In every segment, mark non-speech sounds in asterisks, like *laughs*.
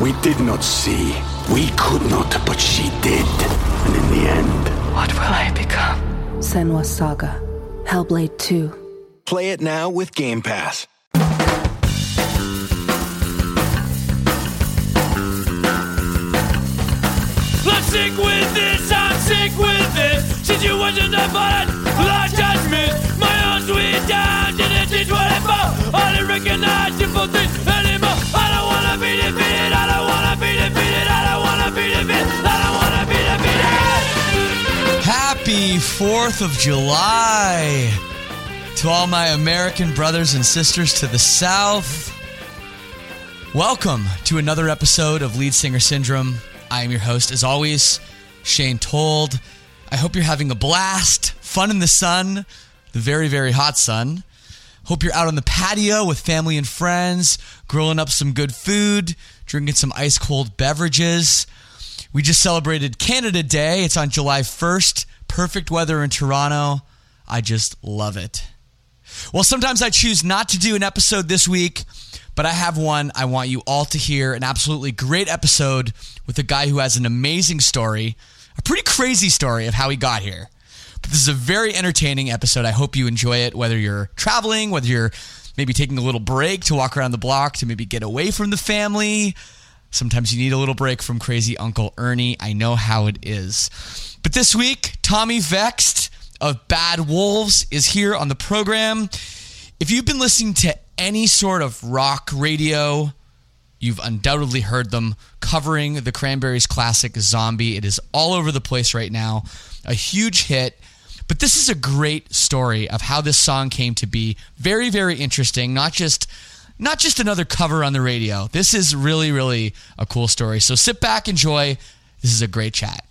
We did not see. We could not, but she did. And in the end, What will I become? Senua's Saga. Hellblade 2. Play it now with Game Pass. I'm sick with this, I'm sick with this. Since you Situations I find Lord judgment. My I didn't recognize things anymore. I don't wanna be defeated, I don't wanna be defeated, I don't wanna be defeated, I don't wanna be defeated. Happy 4th of July to all my American brothers and sisters to the South. Welcome to another episode of Lead Singer Syndrome. I am your host, as always, Shane Told. I hope you're having a blast, fun in the sun, the very, very hot sun. Hope you're out on the patio with family and friends, grilling up some good food, drinking some ice cold beverages. We just celebrated Canada Day. It's on July 1st. Perfect weather in Toronto. I just love it. Well, sometimes I choose not to do an episode this week, but I have one I want you all to hear. An absolutely great episode with a guy who has an amazing story, a pretty crazy story of how he got here. This is a very entertaining episode. I hope you enjoy it, whether you're traveling, whether you're maybe taking a little break to walk around the block to maybe get away from the family. Sometimes you need a little break from crazy Uncle Ernie. I know how it is. But this week, Tommy Vext of Bad Wolves is here on the program. If you've been listening to any sort of rock radio, you've undoubtedly heard them covering the Cranberries classic Zombie. It is all over the place right now, a huge hit. But this is a great story of how this song came to be. Very, very interesting. Not just not just another cover on the radio. This is really, really a cool story. So sit back, enjoy. This is a great chat.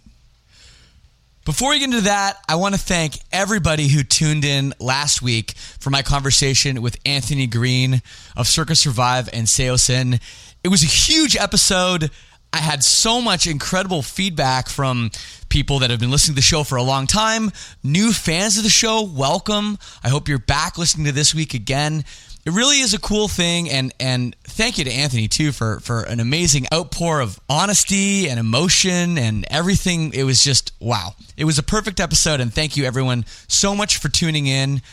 Before we get into that, I want to thank everybody who tuned in last week for my conversation with Anthony Green of Circa Survive and Saosin. It was a huge episode. I had so much incredible feedback from people that have been listening to the show for a long time. New fans of the show, welcome. I hope you're back listening to this week again. It really is a cool thing, and and thank you to Anthony too for for an amazing outpour of honesty and emotion and everything. It was just wow. It was a perfect episode, and thank you everyone so much for tuning in.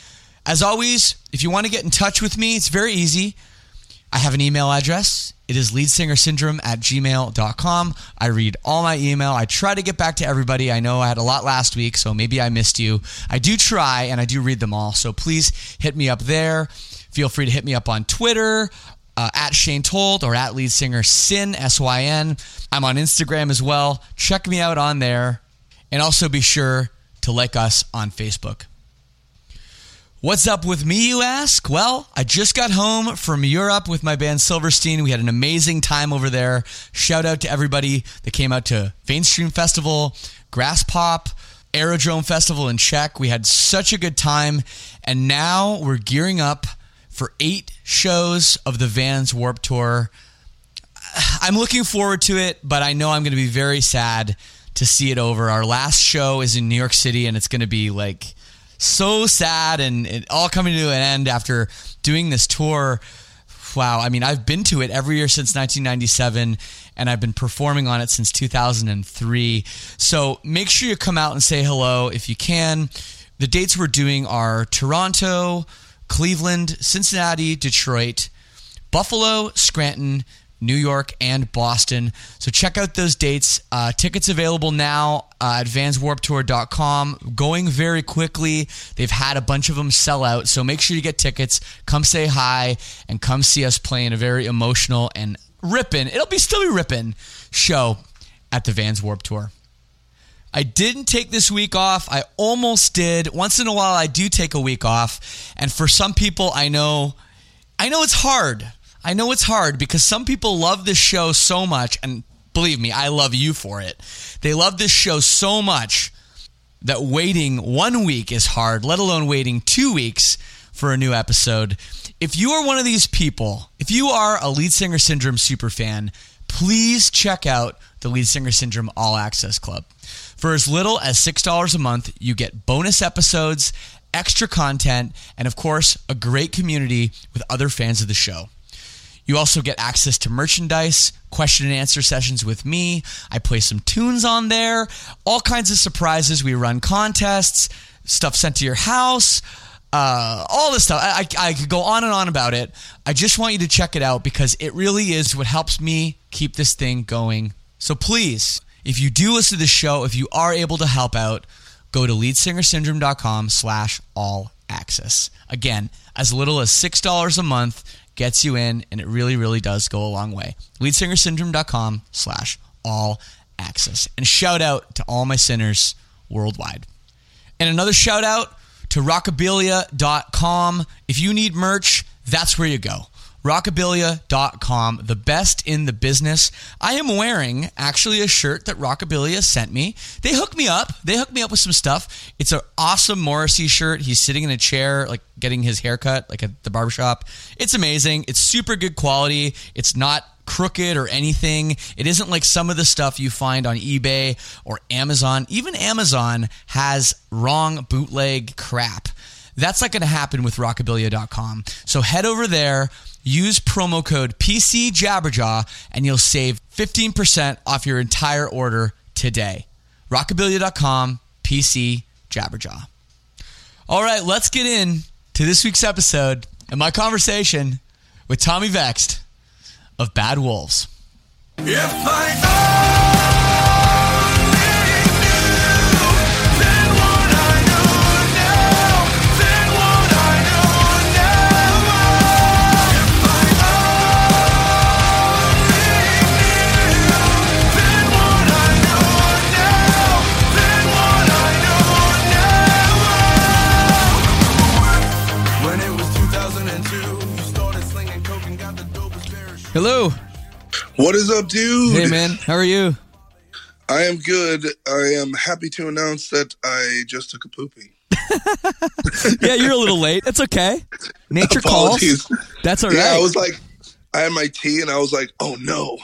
As always, if you want to get in touch with me, it's very easy. I have an email address. It is leadsingersyndrome at gmail.com. I read all my email. I try to get back to everybody. I know I had a lot last week, so maybe I missed you. I do try and I do read them all. So please hit me up there. Feel free to hit me up on Twitter uh, at Shane Told or at lead singer Sin, S Y N. I'm on Instagram as well. Check me out on there. And also be sure to like us on Facebook. What's up with me, you ask? Well, I just got home from Europe with my band Silverstein. We had an amazing time over there. Shout out to everybody that came out to Mainstream Festival, Graspop, Aerodrome Festival in Czech. We had such a good time. And now we're gearing up for eight shows of the Vans Warp Tour. I'm looking forward to it, but I know I'm going to be very sad to see it over. Our last show is in New York City, and it's going to be like so sad and it all coming to an end after doing this tour. Wow, I mean, I've been to it every year since 1997 and I've been performing on it since 2003. So make sure you come out and say hello if you can. The dates we're doing are Toronto, Cleveland, Cincinnati, Detroit, Buffalo, Scranton, New York, and Boston. So check out those dates. Uh, tickets available now uh, at vanswarptour.com. Going very quickly. They've had a bunch of them sell out. So make sure you get tickets. Come say hi and come see us play in a very emotional and ripping, it'll be still be ripping show at the Vans Warp Tour. I didn't take this week off. I almost did. Once in a while I do take a week off. And for some people I know I know it's hard. I know it's hard because some people love this show so much and believe me, I love you for it. They love this show so much that waiting 1 week is hard, let alone waiting 2 weeks for a new episode. If you are one of these people, if you are a Lead Singer Syndrome super fan, please check out the Lead Singer Syndrome All Access Club. For as little as $6 a month, you get bonus episodes, extra content, and of course, a great community with other fans of the show. You also get access to merchandise, question and answer sessions with me. I play some tunes on there, all kinds of surprises. We run contests, stuff sent to your house, uh, all this stuff. I, I, I could go on and on about it. I just want you to check it out because it really is what helps me keep this thing going. So please, if you do listen to the show, if you are able to help out, go to leadsingersyndrome.com slash all access. Again, as little as $6 a month gets you in, and it really, really does go a long way. Leadsingersyndrome.com slash all access. And shout out to all my sinners worldwide. And another shout out to rockabilia.com. If you need merch, that's where you go. Rockabilia.com, the best in the business. I am wearing actually a shirt that Rockabilia sent me. They hooked me up. They hooked me up with some stuff. It's an awesome Morrissey shirt. He's sitting in a chair, like getting his haircut, like at the barbershop. It's amazing. It's super good quality. It's not crooked or anything. It isn't like some of the stuff you find on eBay or Amazon. Even Amazon has wrong bootleg crap. That's not going to happen with rockabilia.com. So head over there, use promo code PCJabberjaw, and you'll save 15% off your entire order today. Rockabilia.com, PC Jabberjaw. All right, let's get in to this week's episode and my conversation with Tommy Vext of Bad Wolves. If I Hello. What is up, dude? Hey, man. How are you? I am good. I am happy to announce that I just took a poopy. *laughs* yeah, you're a little late. That's okay. Nature Apologies. calls. That's all right. Yeah, I was like, I had my tea and I was like, oh no.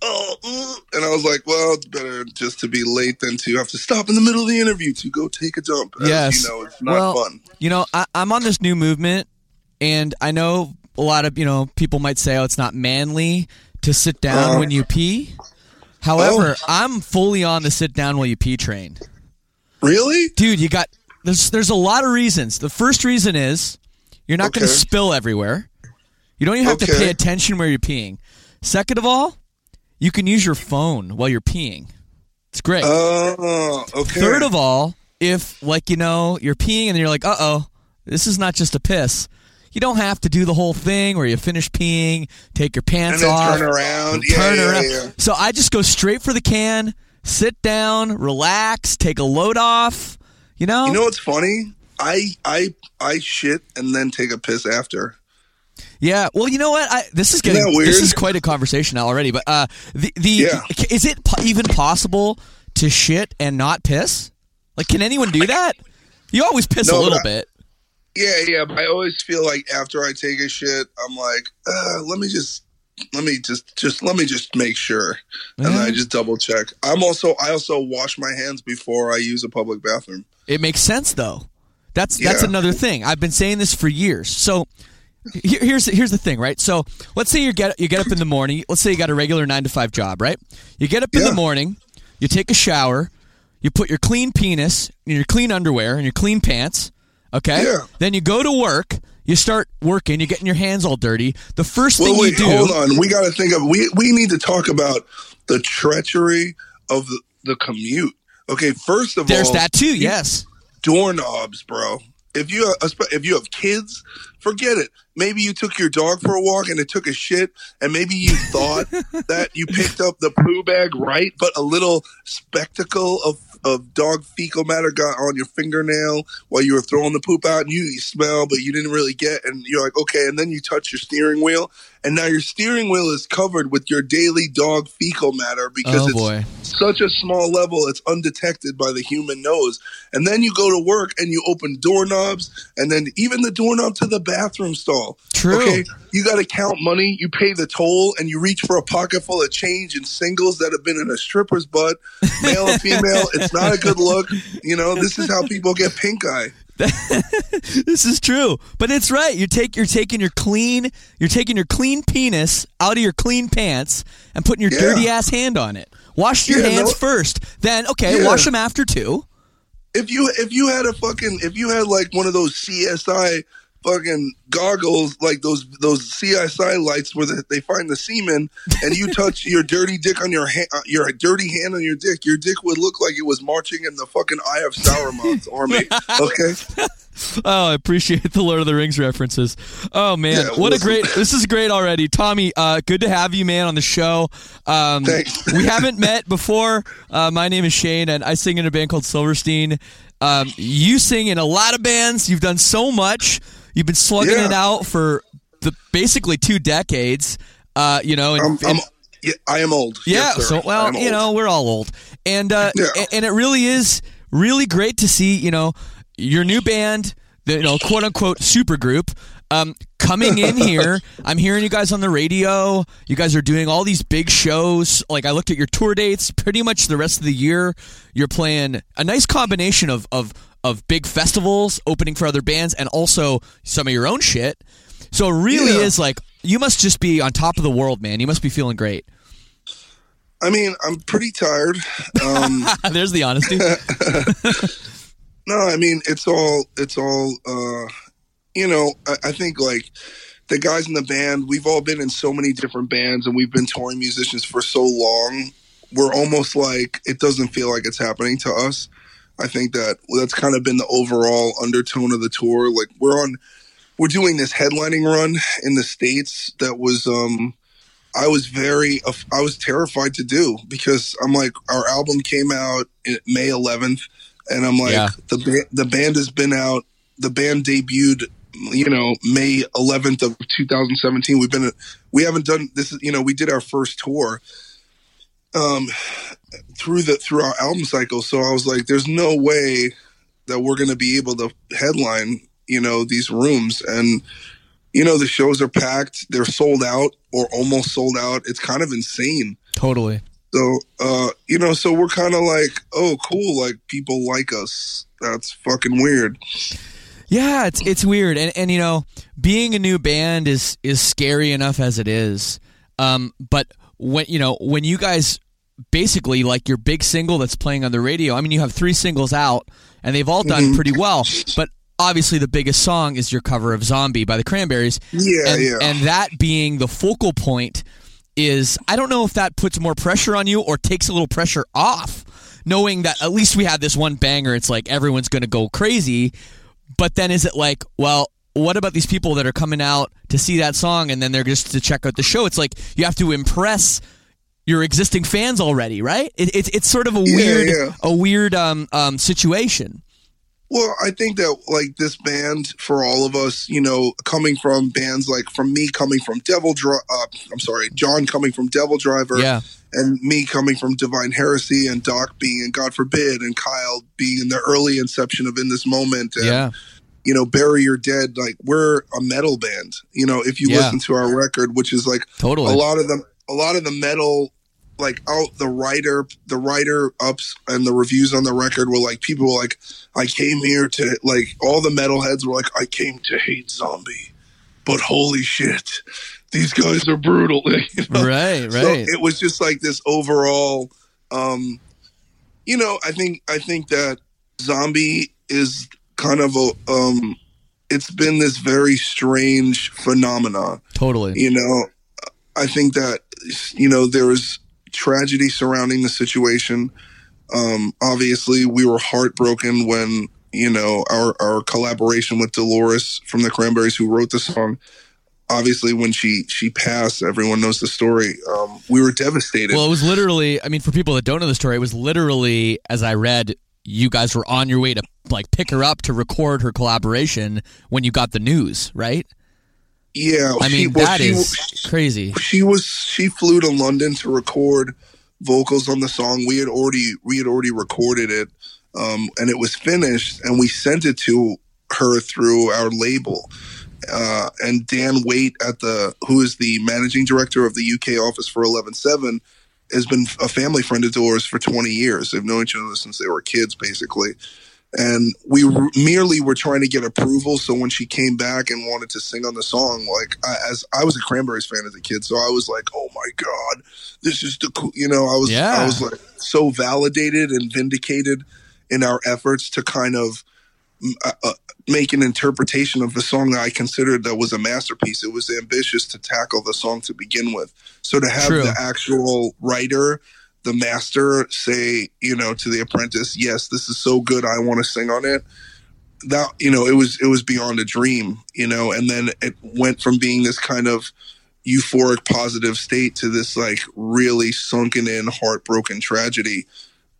Oh, uh, and I was like, well, it's better just to be late than to have to stop in the middle of the interview to go take a dump. As yes. You know, it's not well, fun. You know, I, I'm on this new movement, and I know a lot of you know people might say, "Oh, it's not manly to sit down Uh, when you pee." However, Oh. I'm fully on the sit down while you pee train. Really, dude? You got there's there's a lot of reasons. The first reason is you're not going to spill everywhere. You don't even have to pay attention where you're peeing. Second of all, you can use your phone while you're peeing. It's great. Oh, okay. Third of all, if like you know you're peeing and you're like, uh oh, this is not just a piss. You don't have to do the whole thing where you finish peeing, take your pants off, turn around. Yeah, turn yeah, around. yeah. So I just go straight for the can, sit down, relax, take a load off. You know, You know what's funny? I I I shit and then take a piss after. Yeah, well, you know what? I, this is getting weird? this is quite a conversation already. But uh, the the Yeah. is it po- even possible to shit and not piss? Like, can anyone do that? You always piss a little but- bit. Yeah, yeah. I always feel like after I take a shit, I'm like, uh, let me just, let me just, just let me just make sure, and I just double check. I'm also, I also wash my hands before I use a public bathroom. It makes sense though. That's that's Yeah. another thing. I've been saying this for years. So here, here's here's the thing, right? So let's say you get you get up in the morning. Let's say you got a regular nine to five job, right? You get up in the morning, you take a shower, you put your clean penis in your clean underwear and your clean pants. Okay. Yeah. Then you go to work. you start working, you're getting your hands all dirty. The first Well, thing wait, you do. hold on. We got to think of we we need to talk about the treachery of the, the commute. Okay, first of There's all, there's that too. Yes. doorknobs, bro. If you uh, if you have kids, forget it. Maybe you took your dog for a walk and it took a shit, and maybe you thought *laughs* that you picked up the poo bag right, but a little spectacle of of dog fecal matter got on your fingernail while you were throwing the poop out, and you, you smell, but you didn't really get, and you're like, okay, and then you touch your steering wheel, and now your steering wheel is covered with your daily dog fecal matter because Oh, it's boy. such a small level it's undetected by the human nose and then you go to work and you open doorknobs and then even the doorknob to the bathroom stall True. okay you got to count money you pay the toll and you reach for a pocket full of change and singles that have been in a stripper's butt male and female it's not a good look you know this is how people get pink eye *laughs* this is true, but it's right. You take you're taking your clean you're taking your clean penis out of your clean pants and putting your Yeah. dirty ass hand on it. Wash your Yeah, hands no- first, then okay, Yeah. wash them after too. if you if you had a fucking if you had like one of those CSI fucking goggles like those those CSI lights where the, they find the semen and you touch *laughs* your dirty dick on your hand your dirty hand on your dick your dick would look like it was marching in the fucking Eye of Sauron's *laughs* army okay *laughs* Oh, I appreciate the Lord of the Rings references. Oh man, Yeah, what a great! This is great already, Tommy. Uh, good to have you, man, on the show. Um, Thanks. we haven't met before. Uh, my name is Shane, and I sing in a band called Silverstein. Um, you sing in a lot of bands. You've done so much. You've been slugging Yeah. it out for the basically two decades. Uh, you know, and, I'm, I'm and- yeah, I am old yeah. Yes, so well, you know, we're all old, and uh, Yeah. a- and it really is really great to see you know your new band, the you know quote unquote super group. Um, coming in *laughs* here, I'm hearing you guys on the radio. You guys are doing all these big shows. Like I looked at your tour dates. Pretty much the rest of the year, you're playing a nice combination of of of big festivals, opening for other bands, and also some of your own shit. So it really Yeah. is like you must just be on top of the world, man. You must be feeling great. I mean I'm pretty tired um *laughs* There's the honesty. *laughs* No, I mean it's all it's all uh you know, I, I think like the guys in the band, we've all been in so many different bands and we've been touring musicians for so long. We're almost like it doesn't feel like it's happening to us. I think that that's kind of been the overall undertone of the tour. Like we're on we're doing this headlining run in the states that was um I was very I was terrified to do because I'm like our album came out May 11th and I'm like Yeah. the ba- the band has been out the band debuted you know May 11th of 2017 we've been we haven't done this you know we did our first tour um through the through our album cycle. So I was like there's no way that we're going to be able to headline you know these rooms. And you know the shows are packed they're sold out or almost sold out. It's kind of insane. Totally. so uh you know so we're kind of like oh cool like people like us. That's fucking weird Yeah, it's it's weird, and and you know, being a new band is is scary enough as it is. Um, but when you know when you guys basically like your big single that's playing on the radio. I mean, you have three singles out, and they've all done pretty well. But obviously, the biggest song is your cover of "Zombie" by the Cranberries. Yeah, and, yeah. and that being the focal point is I don't know if that puts more pressure on you or takes a little pressure off, knowing that at least we had this one banger. It's like everyone's going to go crazy. But then is it like, well, what about these people that are coming out to see that song and then they're just to check out the show? It's like you have to impress your existing fans already, right? It, it's it's sort of a Yeah, weird yeah. a weird um, um, situation. Well, I think that like this band for all of us, you know, coming from bands like from me coming from DevilDriver, uh, I'm sorry, John coming from DevilDriver, Yeah. And me coming from Divine Heresy, and Doc being in God Forbid, and Kyle being in the early inception of In This Moment, and Yeah. you know, Bury Your Dead. Like we're a metal band. You know, if you Yeah. listen to our record, which is like Totally. a lot of them, a lot of the metal, like out the writer, the writer ups and the reviews on the record were like people were like, I came here to like all the metalheads were like, I came to hate zombie, but holy shit, these guys are brutal. *laughs* you know? Right, So right. it was just like this overall, um, you know, I think I think that zombie is kind of a um, it's been this very strange phenomenon. Totally. You know, I think that you know there was tragedy surrounding the situation. Um, obviously, we were heartbroken when you know our our collaboration with Dolores from the Cranberries, who wrote the song. Obviously, when she she passed, everyone knows the story. Um, we were devastated. Well, it was literally. I mean, for people that don't know the story, it was literally as I read. You guys were on your way to like pick her up to record her collaboration when you got the news, right? Yeah, I mean she- well, that she- is crazy. She was she flew to London to record vocals on the song. We had already we had already recorded it, um, and it was finished, and we sent it to her through our label. Uh, and Dan Waite at the who is the managing director of the UK office for Eleven Seven has been a family friend of ours for 20 years. They've known each other since they were kids, basically. And we r- merely were trying to get approval. So when she came back and wanted to sing on the song, like I, as I was a Cranberries fan as a kid, so I was like, "Oh my god, this is the cool." You know, I was Yeah. I was like so validated and vindicated in our efforts to kind of uh, uh, make an interpretation of the song that I considered that was a masterpiece. It was ambitious to tackle the song to begin with. So to have True. the actual writer, the master, say, you know, to the apprentice, "Yes, this is so good. I want to sing on it." That you know, it was it was beyond a dream, you know. And then it went from being this kind of euphoric, positive state to this like really sunken in, heartbroken tragedy.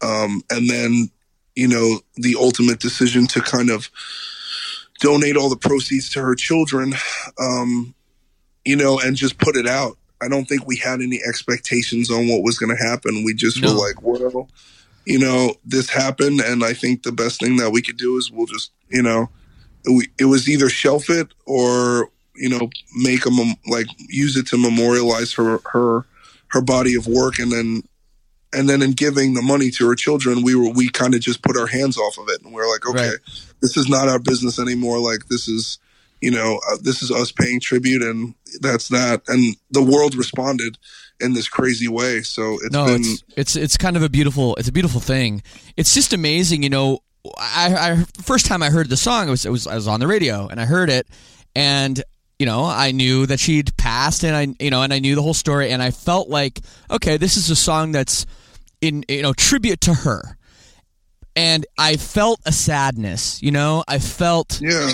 Um, and then you know the ultimate decision to kind of donate all the proceeds to her children um you know and just put it out i don't think we had any expectations on what was going to happen we just No. were like well you know this happened and i think the best thing that we could do is we'll just you know we, it was either shelf it or you know make a mem- like use it to memorialize her her her body of work and then and then in giving the money to her children we were we kind of just put our hands off of it and we are like okay Right. this is not our business anymore like this is you know uh, this is us paying tribute and that's that and the world responded in this crazy way so it's no, been it's it's it's kind of a beautiful it's a beautiful thing. It's just amazing, you know. I, I first time I heard the song, it was, it was I was on the radio and I heard it, and you know I knew that she'd passed, and I you know and I knew the whole story, and I felt like okay, this is a song that's in you know tribute to her, and I felt a sadness, you know, I felt yeah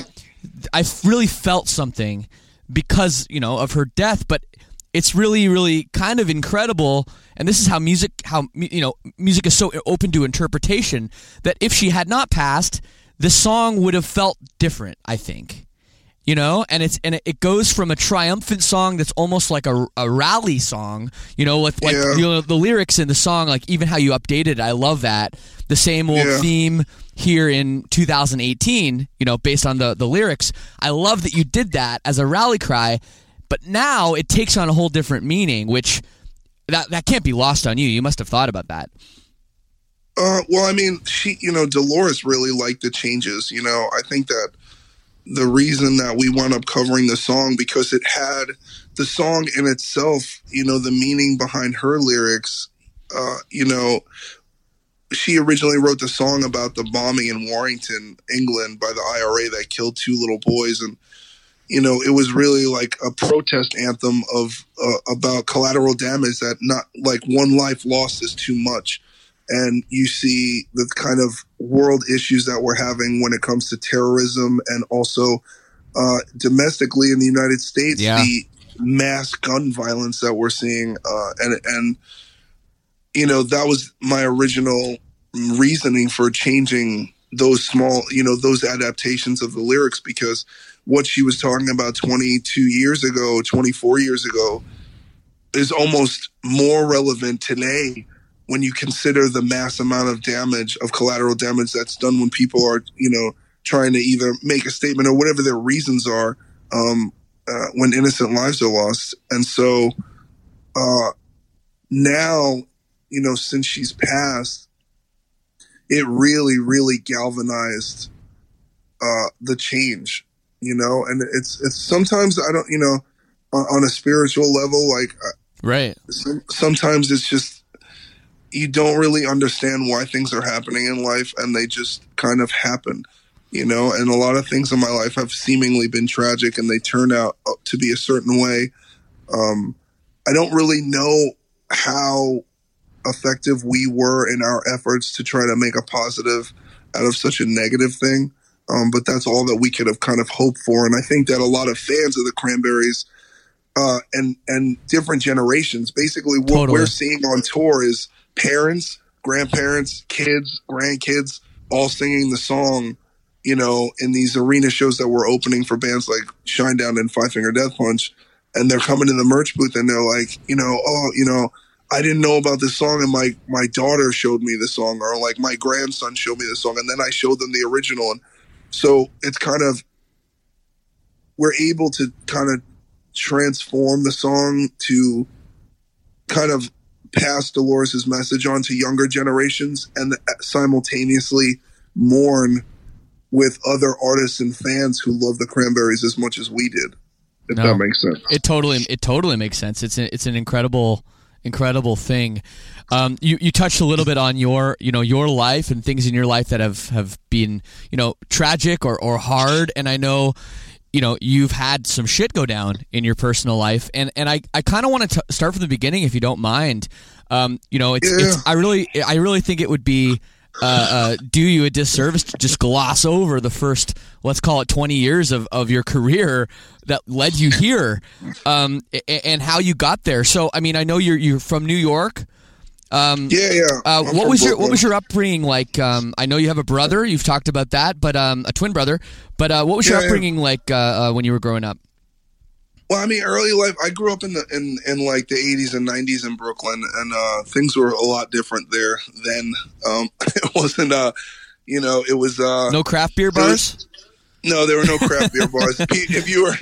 I really felt something because you know of her death, but it's really, really kind of incredible. And this is how music, how you know, music is so open to interpretation that if she had not passed, the song would have felt different. I think, you know, and it's and it- goes from a triumphant song that's almost like a, a rally song, you know, with like Yeah. you know the lyrics in the song, like even how you updated it. I love that. The same old Yeah. theme here in 2018, you know, based on the the lyrics. I love that you did that as a rally cry, but now it takes on a whole different meaning, which that that can't be lost on you. You must have thought about that. Uh, well, I mean, she, you know, Dolores really liked the changes. You know, I think that the reason that we wound up covering the song because it had the song in itself, you know, the meaning behind her lyrics. Uh, you know, she originally wrote the song about the bombing in Warrington, England, by the IRA that killed two little boys, and you know, it was really like a protest anthem of uh, about collateral damage that not like one life lost is too much and you see the kind of world issues that we're having when it comes to terrorism and also uh, domestically in the United States, Yeah. the mass gun violence that we're seeing, uh, and and you know that was my original reasoning for changing those small, you know, those adaptations of the lyrics because what she was talking about 22 years ago, 24 years ago, is almost more relevant today when you consider the mass amount of damage of collateral damage that's done when people are you know trying to either make a statement or whatever their reasons are um, uh, when innocent lives are lost and so uh, now you know since she's passed it really really galvanized uh, the change you know and it's it's sometimes i don't you know on, on a spiritual level like Right. some, sometimes it's just you don't really understand why things are happening in life and they just kind of happen you know, and a lot of things in my life have seemingly been tragic and they turn out to be a certain way. Um, I don't really know how effective we were in our efforts to try to make a positive out of such a negative thing. Um, but that's all that we could have kind of hoped for. And I think that a lot of fans of the Cranberries uh, and and different generations, basically, what Totally. we're seeing on tour is parents, grandparents, kids, grandkids, all singing the song. You know, in these arena shows that we're opening for bands like Shinedown and Five Finger Death Punch, and they're coming to the merch booth and they're like, you know, oh, you know, I didn't know about this song, and my my daughter showed me the song, or like my grandson showed me the song, and then I showed them the original, and so it's kind of we're able to kind of transform the song to kind of pass Dolores' message on to younger generations, and simultaneously mourn with other artists and fans who love the Cranberries as much as we did. If No. that makes sense. It totally it totally makes sense. It's a, it's an incredible incredible thing. Um, you you touched a little bit on your you know your life and things in your life that have have been you know tragic or or hard, and I know. You know, you've had some shit go down in your personal life, and, and I, I kind of want to start from the beginning, if you don't mind. Um, you know, it's, it's I really I really think it would be uh, uh, do you a disservice to just gloss over the first, let's call it 20 years of, of your career that led you here um, a- and how you got there. So, I mean, I know you're, you're from New York. Um, yeah, yeah. Uh, what was your What was your upbringing like? Um, I know you have a brother. You've talked about that, but um, a twin brother. But uh, what was your Yeah, yeah. upbringing like uh, uh, when you were growing up? Well, I mean, early life. I grew up in the in, in like the '80s and '90s in Brooklyn, and uh, things were a lot different there then. Um, *laughs* it wasn't, uh, you know, it was uh, No craft beer bars. No, there were no craft beer bars. *laughs* If you were,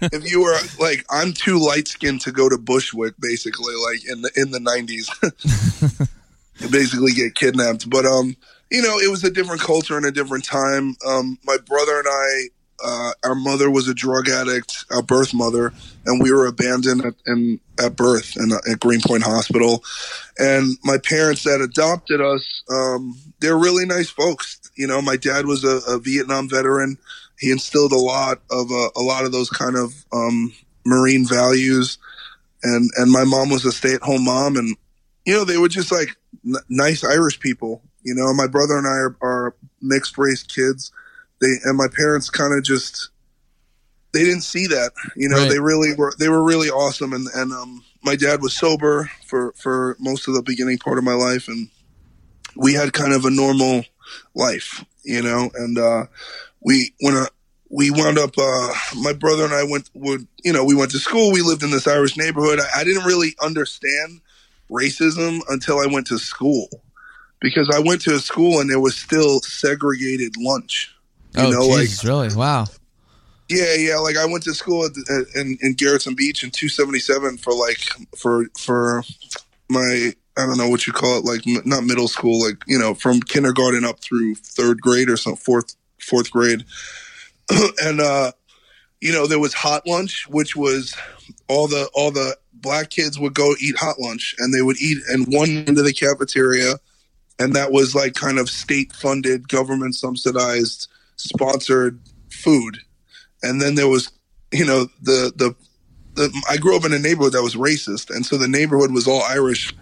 if you were like, I'm too light skinned to go to Bushwick, basically, like in the in the '90s, You *laughs* basically get kidnapped. But um, you know, it was a different culture and a different time. Um, my brother and I, uh, our mother was a drug addict, our birth mother, and we were abandoned at, in, at birth in, at Greenpoint Hospital. And my parents that adopted us, um, they're really nice folks. You know, my dad was a, a Vietnam veteran. He instilled a lot of uh, a lot of those kind of um, Marine values, and and my mom was a stay at home mom, and you know they were just like n- nice Irish people. You know, my brother and I are, are mixed race kids. They and my parents kind of just they didn't see that. You know, Right. they really were they were really awesome. And and um, my dad was sober for for most of the beginning part of my life, and we had kind of a normal life. You know, and uh, we when uh, we wound up uh, my brother and I went would you know we went to school. We lived in this Irish neighborhood. I, I didn't really understand racism until I went to school because I went to a school and there was still segregated lunch. You oh, know, like Jesus, really? Wow. yeah, yeah. Like I went to school at, at, in, in Gerritsen Beach in 277 for like for for my I don't know what you call it, like m- not middle school, like you know from kindergarten up through third grade or some fourth fourth grade, *clears throat* and uh, you know there was hot lunch, which was all the all the black kids would go eat hot lunch, and they would eat in one of the cafeteria, and that was like kind of state funded, government subsidized, sponsored food. And then there was you know the, the the I grew up in a neighborhood that was racist, and so the neighborhood was all Irish,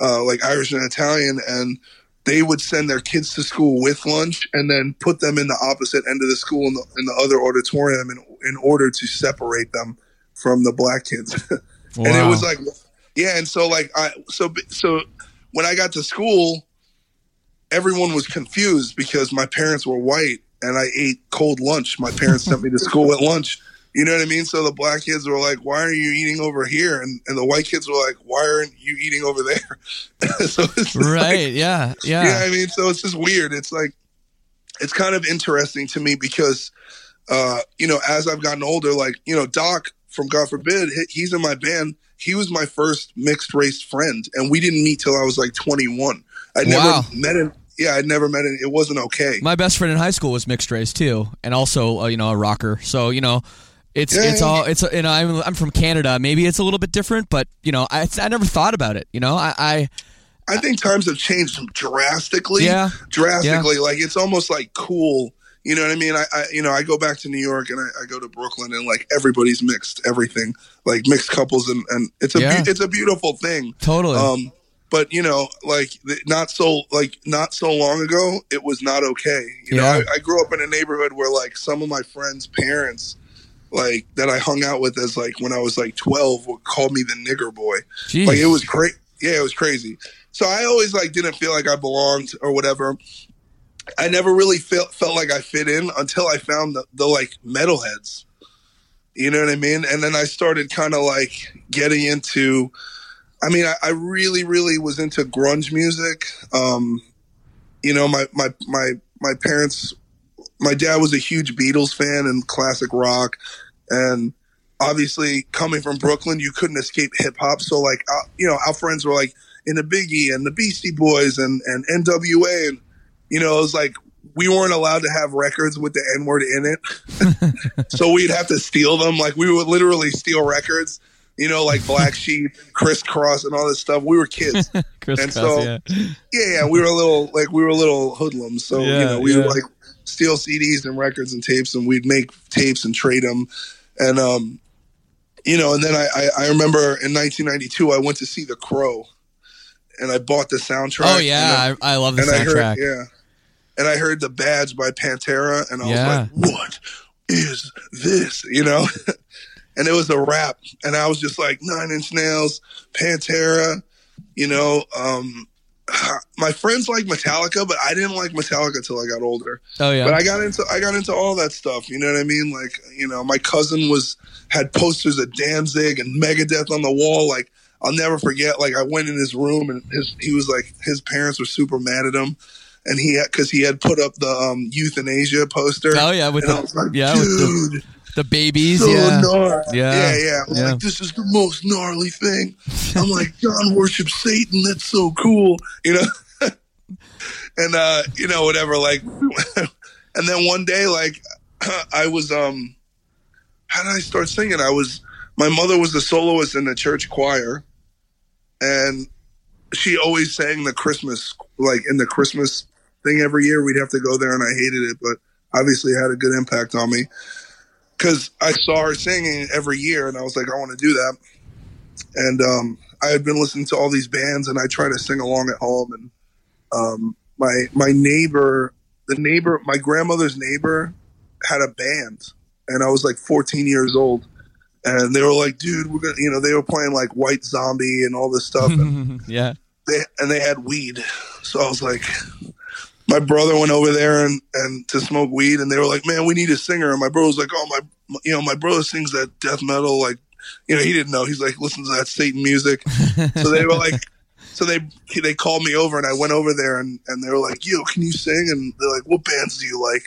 uh, like Irish and Italian, and they would send their kids to school with lunch and then put them in the opposite end of the school in the, in the other auditorium in, in order to separate them from the black kids. *laughs* and it was like, yeah, and so like I so so when I got to school, everyone was confused because my parents were white and I ate cold lunch. My parents sent me to school at lunch. You know what I mean? So the black kids were like, "Why are you eating over here?" And and the white kids were like, "Why aren't you eating over there?" *laughs* so it's like- Right. Yeah. Yeah. yeah, I mean, so it's just weird. It's like it's kind of interesting to me because uh, you know, as I've gotten older, like, you know, Doc from God Forbid, he's in my band. He was my first mixed race friend, and we didn't meet till I was like 21. I never met him. Yeah, I'd never met him. It wasn't okay. My best friend in high school was mixed race too, and also uh, you know a rocker. So you know, it's Yeah, it's yeah. all it's you know I'm I'm from Canada. Maybe it's a little bit different, but you know I I never thought about it. You know I, I I think times have changed drastically. Yeah. Drastically. Like it's almost like cool. You know what I mean? I, I you know I go back to New York and I, I, go to Brooklyn and like everybody's mixed everything like mixed couples and and it's a yeah. it's a beautiful thing. Totally. Um, but you know, like not so like not so long ago, it was not okay. You yeah. know, I, I grew up in a neighborhood where like some of my friends' parents like that I hung out with as like when I was like 12 would call me the nigger boy. Jeez. Like it was great. Yeah, it was crazy. So I always like didn't feel like I belonged or whatever. I never really felt felt like I fit in until I found the, the like metalheads. You know what I mean? And then I started kind of like getting into. I mean, I, I, really, really was into grunge music. Um, you know, my my my my parents, my dad was a huge Beatles fan and classic rock, and obviously coming from Brooklyn, you couldn't escape hip hop. So like, uh, you know, our friends were like in the Biggie and the Beastie Boys and and NWA and you know, it was like we weren't allowed to have records with the N word in it. *laughs* so we'd have to steal them. Like we would literally steal records, you know, like Black Sheep, Kris Kross, and all this stuff. We were kids. *laughs* And so, yeah. yeah. yeah, we were a little, like, we were a little hoodlums. So, yeah, you know, we yeah. would like steal CDs and records and tapes and we'd make tapes and trade them. And, um, you know, and then I, I, I remember in 1992, I went to see The Crow and I bought the soundtrack. Oh yeah, I, I, love the soundtrack. Heard, yeah, and I heard the badge by Pantera, and I yeah. was like, "What is this?" You know, *laughs* and it was a rap, and I was just like, Nine Inch Nails, Pantera, you know. Um, *sighs* my friends like Metallica, but I didn't like Metallica until I got older. Oh yeah. But I got into I got into all that stuff. You know what I mean? Like you know, my cousin was had posters of Danzig and Megadeth on the wall. Like I'll never forget. Like I went in his room and his he was like his parents were super mad at him and he had because he had put up the um, euthanasia poster. Oh yeah, with the like, yeah, with the, the babies. So yeah. yeah, yeah, yeah. yeah. Like this is the most gnarly thing. I'm like, John worships Satan. That's so cool, you know. *laughs* and uh, you know, whatever. Like, *laughs* and then one day, like, *clears throat* I was um, how did I start singing? I was my mother was the soloist in the church choir, and she always sang the Christmas like in the Christmas thing every year. We'd have to go there, and I hated it, but obviously it had a good impact on me because I saw her singing every year, and I was like, I want to do that. And um, I had been listening to all these bands, and I try to sing along at home. And um, my my neighbor, the neighbor, my grandmother's neighbor, had a band, and I was like 14 years old. And they were like, "Dude, we're gonna," you know, they were playing like White Zombie and all this stuff. And *laughs* yeah, they and they had weed, so I was like, my brother went over there and, and to smoke weed, and they were like, "Man, we need a singer." And my brother was like, "Oh my, you know, my brother sings that death metal, like, you know, he didn't know. He's like, listen to that Satan music." *laughs* so they were like, so they they called me over, and I went over there, and and they were like, "Yo, can you sing?" And they're like, "What bands do you like?"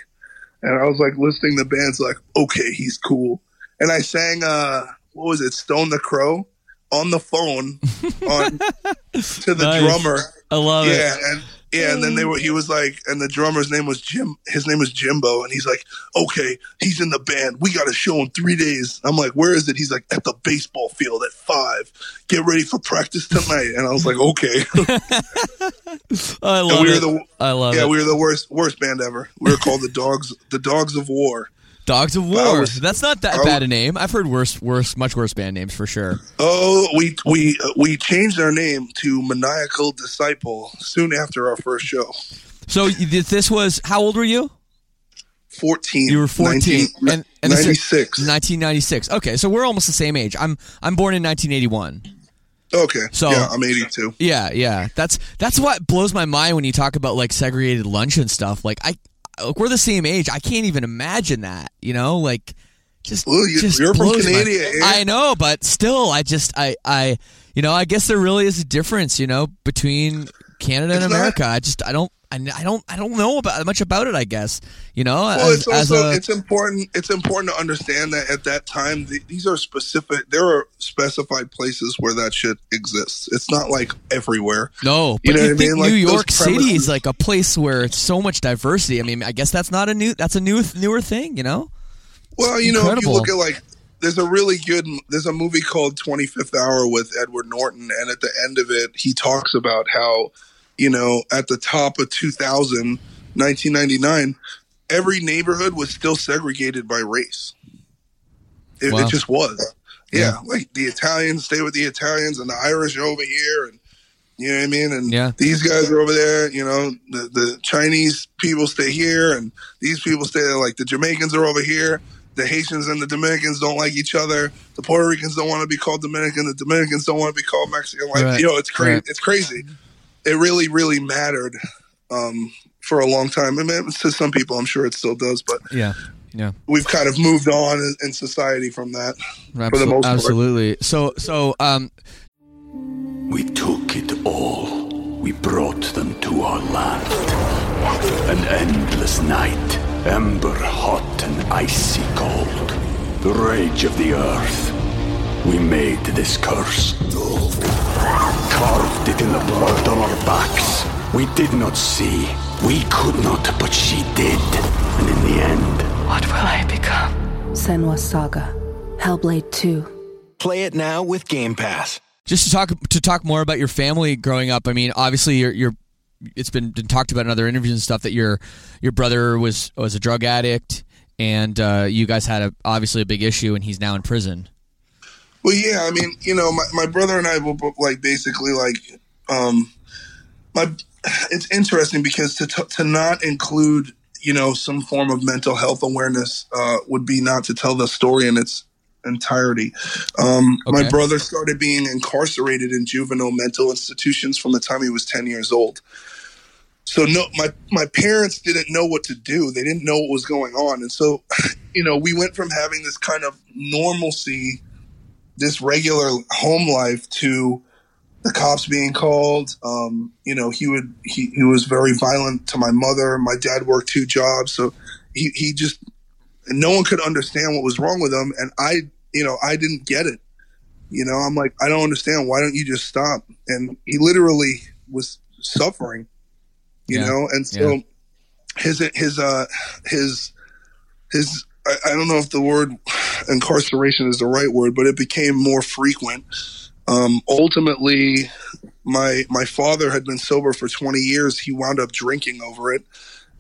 And I was like listing the bands, like, "Okay, he's cool." And I sang, uh, what was it, Stone the Crow, on the phone on *laughs* to the nice. drummer. I love yeah, it. Yeah, and yeah, and then they mm. were. He was like, and the drummer's name was Jim. His name was Jimbo, and he's like, okay, he's in the band. We got a show in three days. I'm like, where is it? He's like, at the baseball field at five. Get ready for practice tonight. And I was like, okay. *laughs* I love we it. The, I love yeah, it. we were the worst worst band ever. We were called the Dogs, the Dogs of War. Dogs of oh, War. Was, That's not that bad a name. I've heard worse, worse, much worse band names for sure. Oh, we we we changed our name to Maniacal Disciple soon after our first show. So this was how old were you? 14. You were 14 19, and, and 96. 1996. Okay, so we're almost the same age. I'm I'm born in 1981. Okay. So yeah, I'm 82. Yeah, yeah. That's that's what blows my mind when you talk about like segregated lunch and stuff. Like I look, we're the same age. I can't even imagine that. You know, like just, well, you, just you're from Canada. Eh? I know, but still, I just, I, I, you know, I guess there really is a difference, you know, between Canada and America. Not, I just, I don't, I, I don't I don't know about much about it. I guess you know. Well, as, it's also a, it's important. It's important to understand that at that time, the, these are specific. There are specified places where that shit exists. It's not like everywhere. No, you know you what I mean. New like York City is like a place where it's so much diversity. I mean, I guess that's not a new. That's a new newer thing. You know. Well, you know, if you look at like there's a really good there's a movie called 25th hour with edward norton and at the end of it he talks about how you know, at the top of 2000, 1999, every neighborhood was still segregated by race. It, Wow. it just was. Yeah, Yeah. like the Italians stay with the Italians, and the Irish are over here, and you know what I mean. And Yeah. these guys are over there. You know, the the Chinese people stay here, and these people stay there. Like the Jamaicans are over here. The Haitians and the Dominicans don't like each other. The Puerto Ricans don't want to be called Dominican. The Dominicans don't want to be called Mexican. Like Right. you know, it's crazy. Right. It's crazy. It really, really mattered um, for a long time. I mean, to some people, I'm sure it still does, but Yeah. Yeah. we've kind of moved on in, in society from that for the Absol- most part. absolutely. So so um We took it all. We brought them to our land. An endless night, ember hot and icy cold. The rage of the earth. We made this curse. Carved it in blood on our backs. We did not see. We could not, but she did. And in the end, What will I become? Senua's Saga. Hellblade 2. Play it now with Game Pass. just to talk to talk more about your family growing up. I mean, obviously you're you're it's been, been talked about in other interviews and stuff that your your brother was was a drug addict and uh, you guys had a, obviously a big issue and he's now in prison. Well, yeah, I mean, you know, my, my brother and I were like basically like um my it's interesting because to t- to not include you know some form of mental health awareness uh, would be not to tell the story in its entirety. Um, Okay. My brother started being incarcerated in juvenile mental institutions from the time he was ten years old. So no, my my parents didn't know what to do. They didn't know what was going on, and so *laughs* you know we went from having this kind of normalcy this regular home life to the cops being called. Um, you know, he would he, he was very violent to my mother. My dad worked two jobs, so he he just no one could understand what was wrong with him, and I you know I didn't get it. You know, I'm like I don't understand. Why don't you just stop? And he literally was suffering. You Yeah. know, and so Yeah. his his uh his his I, I don't know if the word incarceration is the right word, but it became more frequent. Um, ultimately, my my father had been sober for 20 years. He wound up drinking over it,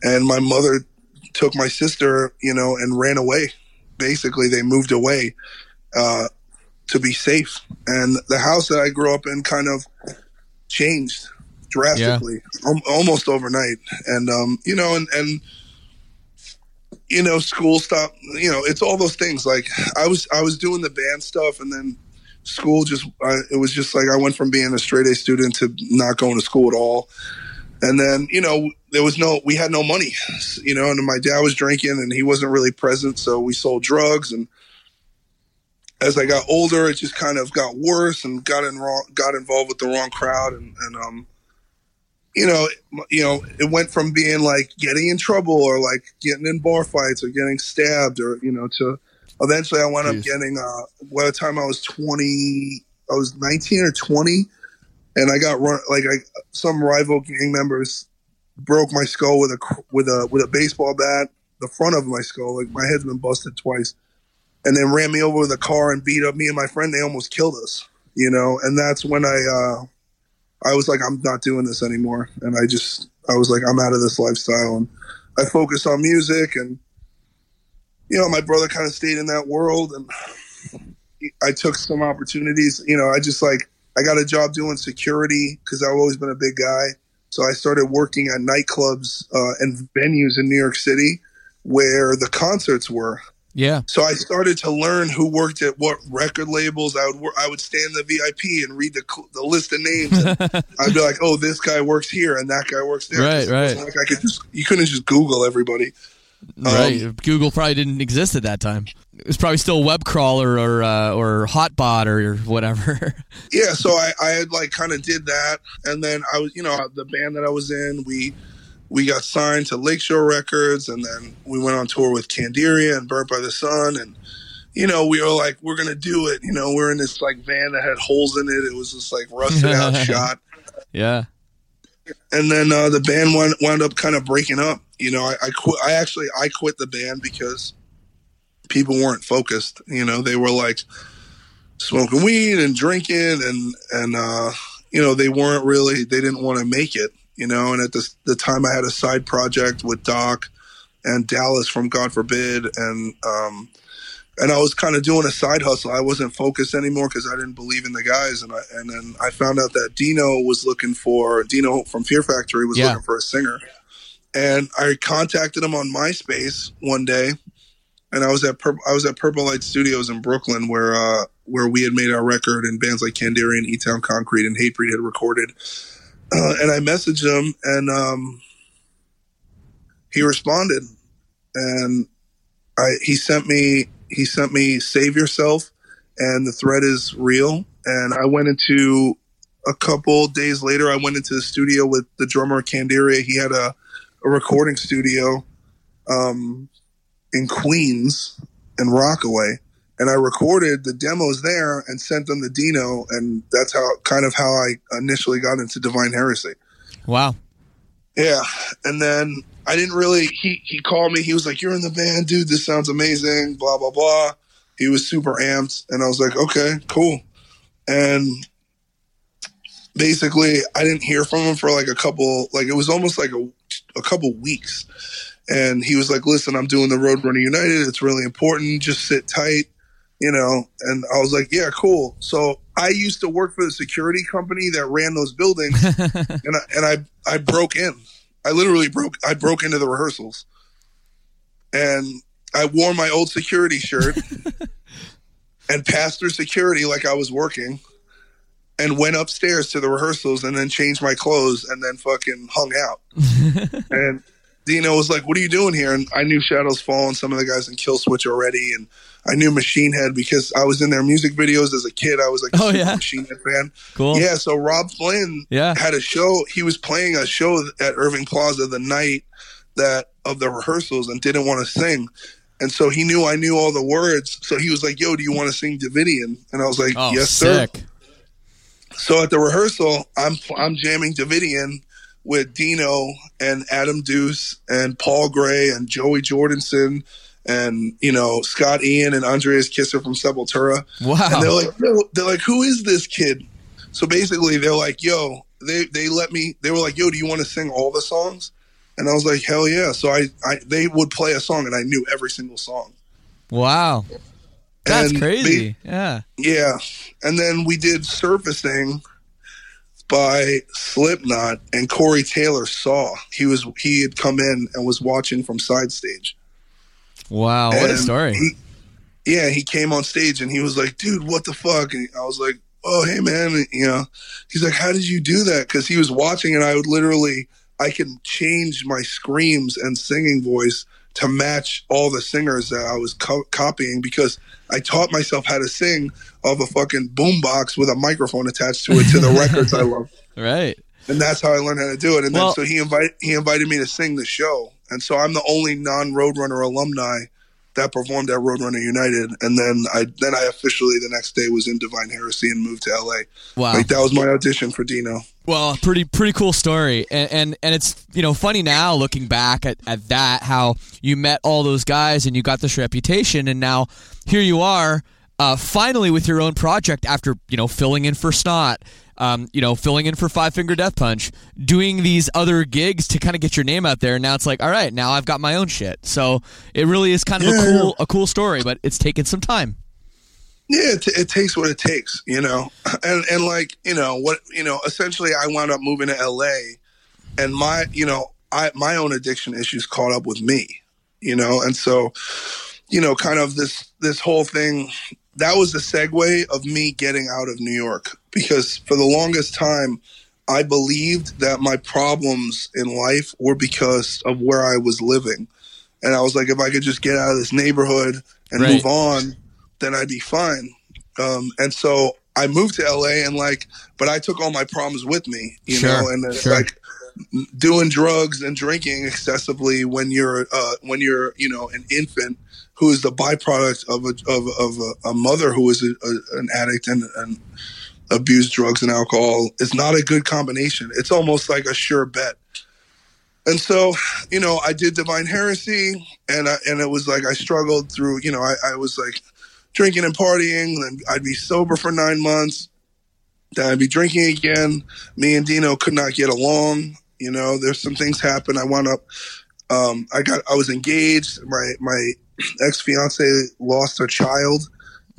and my mother took my sister, you know, and ran away. Basically, they moved away uh, to be safe, and the house that I grew up in kind of changed drastically, al- almost overnight. And um, you know, and and you know, school stopped. You know, it's all those things. Like I was, I was doing the band stuff, and then school just. Uh, it was just like I went from being a straight A student to not going to school at all. And then you know, there was no, we had no money. You know, and my dad was drinking, and he wasn't really present, so we sold drugs. And as I got older, it just kind of got worse, and got in wrong, got involved with the wrong crowd, and and um you know, you know, it went from being like getting in trouble or like getting in bar fights or getting stabbed or you know to eventually I wound up getting uh by the time I was 20 I was 19 or 20 and I got run like I some rival gang members broke my skull with a with a with a baseball bat the front of my skull like my head's been busted twice and then ran me over with a car and beat up me and my friend they almost killed us you know and that's when I uh I was like, I'm not doing this anymore. And I just, I was like, I'm out of this lifestyle. And I focused on music. And, you know, my brother kind of stayed in that world. And I took some opportunities. You know, I just like, I got a job doing security because I've always been a big guy. So I started working at nightclubs uh, and venues in New York City where the concerts were. Yeah. So I started to learn who worked at what record labels. I would wor- I would stand in the VIP and read the the list of names. And *laughs* I'd be like, "Oh, this guy works here and that guy works there." Right, right. Like I could just you couldn't just Google everybody. Right. Um, Google probably didn't exist at that time. It was probably still web crawler or uh, or hotbot or whatever. *laughs* yeah, so I, I had like kind of did that, and then I was, you know, the band that I was in, we we got signed to Lakeshore Records, and then we went on tour with Candiria and Burnt by the Sun, and you know, we were like, we're gonna do it. You know, we're in this like van that had holes in it. It was just like rusted out *laughs* shot. yeah. And then uh, the band wound, wound up kind of breaking up. You know, I, I quit. I actually I quit the band because people weren't focused. You know, they were like smoking weed and drinking, and and uh, you know they weren't really. They didn't want to make it. You know, and at the the time I had a side project with Doc, and Dallas from God Forbid, and um, and I was kind of doing a side hustle. I wasn't focused anymore because I didn't believe in the guys, and I, and then I found out that Dino was looking for Dino from Fear Factory was Yeah. looking for a singer, and I contacted him on MySpace one day, and I was at Pur- I was at Purple Light Studios in Brooklyn where uh, where we had made our record, and bands like Candiria, E Town Concrete, and Hatebreed had recorded, uh, and I messaged him, and um, he responded, and I he sent me he sent me Save Yourself, and the threat is real, and I went into a couple days later. I went into the studio with the drummer Candiria. He had a, a recording studio um, in Queens in Rockaway, and I recorded the demos there and sent them to Dino, and that's how kind of how I initially got into Divine Heresy. Wow. Yeah, and then I didn't really. He he called me. He was like, "You're in the band, dude. This sounds amazing." Blah blah blah. He was super amped, and I was like, "Okay, cool." And basically, I didn't hear from him for like a couple. Like it was almost like a a couple weeks. And he was like, "Listen, I'm doing the Roadrunner United. It's really important. Just sit tight." You know, and I was like, yeah, cool. So I used to work for the security company that ran those buildings, *laughs* and I, and I I broke in. I literally broke. I broke into the rehearsals, and I wore my old security shirt *laughs* and passed through security like I was working, and went upstairs to the rehearsals, and then changed my clothes, and then fucking hung out. *laughs* and Dino was like, "What are you doing here?" And I knew Shadows Fall and some of the guys in Killswitch already, and I knew Machine Head because I was in their music videos as a kid. I was like a Oh, yeah? Machine Head fan. Cool. Yeah, so Robb Flynn Yeah. had a show. He was playing a show at Irving Plaza the night that of the rehearsals and didn't want to sing. And so he knew I knew all the words. So he was like, "Yo, do you want to sing Davidian?" And I was like, Oh, "Yes, sir." So at the rehearsal, I'm I'm jamming Davidian with Dino and Adam Deuce and Paul Gray and Joey Jordison and you know Scott Ian and Andreas Kisser from Sepultura. Wow. And they're like, they're like, who is this kid? So basically, they're like, yo, they they let me. They were like, yo, do you want to sing all the songs? And I was like, hell yeah. So I, I they would play a song and I knew every single song. Wow. That's And crazy. yeah. Yeah. And then we did Surfacing by Slipknot and Corey Taylor saw. He was he had come in and was watching from side stage. Wow. What a story. he- yeah, he came on stage and he was like, dude, what the fuck? And I was like, oh, hey, man. And, you know, he's like, how did you do that? Because he was watching and I would literally, I can change my screams and singing voice to match all the singers that I was co- copying because I taught myself how to sing of a fucking boombox with a microphone attached to it to the records I love *laughs* right. and that's how I learned how to do it. And Well- then so he invited he invited me to sing the show, and so I'm the only non Roadrunner alumni that performed at Roadrunner United. And then I then I officially the next day was in Divine Heresy and moved to LA. Wow. Like that was my audition for Dino. Well, pretty pretty cool story, and, and and it's you know funny now looking back at, at that how you met all those guys and you got this reputation, and now here you are, uh, finally with your own project after you know filling in for Snot, um, you know filling in for Five Finger Death Punch, doing these other gigs to kind of get your name out there. And now it's like, all right, now I've got my own shit. So it really is kind of a Yeah. cool a cool story, but it's taken some time. Yeah, it, it takes what it takes, you know, *clears throat* and and like you know what you know. Essentially, I wound up moving to LA, and my you know I my own addiction issues caught up with me, you know, and so you know, kind of this this whole thing that was the segue of me getting out of New York because for the longest time I believed that my problems in life were because of where I was living. And I was like, if I could just get out of this neighborhood and Right. move on, then I'd be fine. Um, and so I moved to LA and like, but I took all my problems with me, you Sure, know, and it's sure. like doing drugs and drinking excessively when you're, uh, when you're, you know, an infant who is the byproduct of a, of, of a, a mother who is a, a, an addict and, and abused drugs and alcohol is not a good combination. It's almost like a sure bet. And so, you know, I did Divine Heresy, and I, and it was like I struggled through. You know, I, I was like drinking and partying, and I'd be sober for nine months, then I'd be drinking again. Me and Dino could not get along. You know, there's some things happen. I wound up um, I got I was engaged. My my ex fiance lost her child,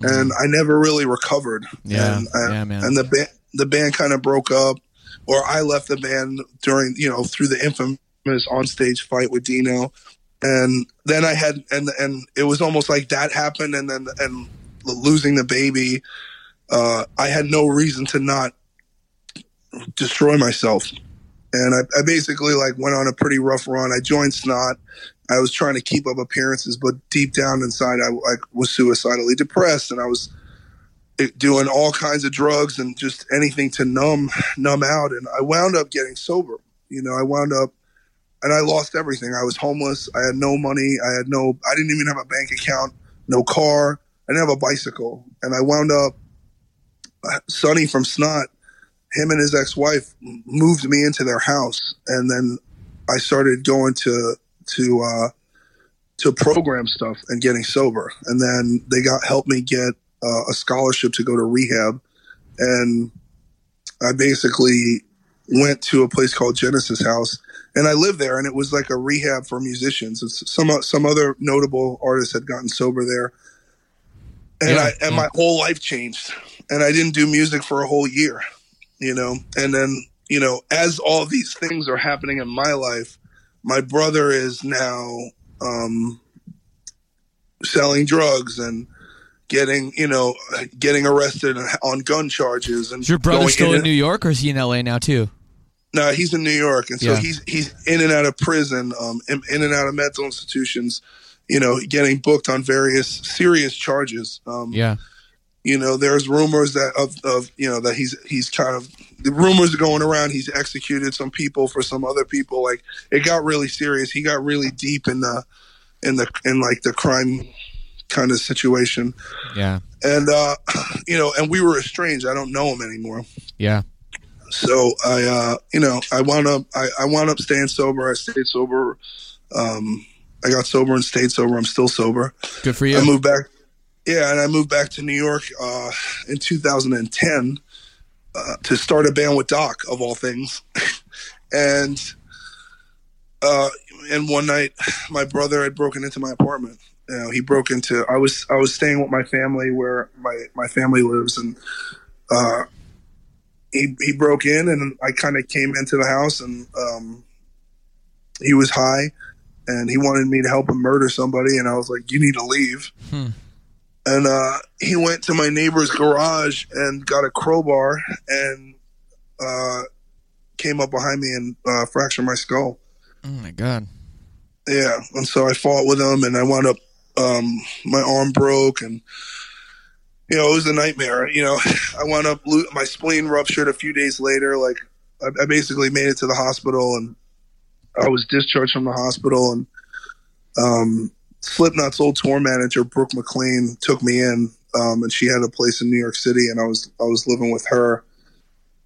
and I never really recovered. Mm-hmm. Yeah, and, I- yeah, man. And the band the band kind of broke up, or I left the band during you know through the infamous onstage fight with Dino, and then I had and and it was almost like that happened, and then and losing the baby, uh, I had no reason to not destroy myself and I, I basically like went on a pretty rough run. I joined Snot. I was trying to keep up appearances, but deep down inside, I, I was suicidally depressed, and I was eh, doing all kinds of drugs and just anything to numb numb out. And I wound up getting sober. You know, I wound up and I lost everything. I was homeless. I had no money. I had no. I didn't even have a bank account, no car. I didn't have a bicycle, and I wound up. Sonny from Snot him and his ex-wife moved me into their house and then i started going to to uh to program stuff and getting sober. And then they got helped me get uh, a scholarship to go to rehab. And i basically went to a place called genesis house and i lived there and it was like a rehab for musicians. It's some some other notable artists had gotten sober there. And Yeah, i and my whole life changed. And i didn't do music for a whole year you know and then you know as all these things are happening in my life my brother is now um selling drugs and getting you know getting arrested on gun charges and Is your brother still in and- New York or is he in LA now too? no, he's in New York, and so Yeah. he's he's in and out of prison, um, in, in and out of mental institutions. You know, getting booked on various serious charges. Um, Yeah. You know, there's rumors that of, of you know that he's he's kind of the rumors are going around. He's executed some people for some other people. Like it got really serious. He got really deep in the in the in like the crime kind of situation. Yeah. And uh, *clears throat* you know, and we were estranged. I don't know him anymore. Yeah. So I, uh, you know, I wound up, I, I wound up staying sober. I stayed sober. Um, I got sober and stayed sober. I'm still sober. Good for you. I moved back. Yeah, and I moved back to New York uh, in 2010 uh, to start a band with Doc, of all things. *laughs* and uh, and one night, my brother had broken into my apartment. You know, he broke into. I was I was staying with my family where my my family lives, and uh, he he broke in, and I kind of came into the house, and um, he was high, and he wanted me to help him murder somebody, and I was like, "You need to leave." Hmm. And uh, he went to my neighbor's garage and got a crowbar and uh, came up behind me and uh, fractured my skull. Oh my god. Yeah, and so I fought with him, and I wound up um, my arm broke, and you know it was a nightmare. You know, *laughs* I wound up lo- my spleen ruptured a few days later. Like I, I basically made it to the hospital, and I was discharged from the hospital, and um, Slipknot's old tour manager Brooke McLean took me in, um, and she had a place in New York City, and I was I was living with her,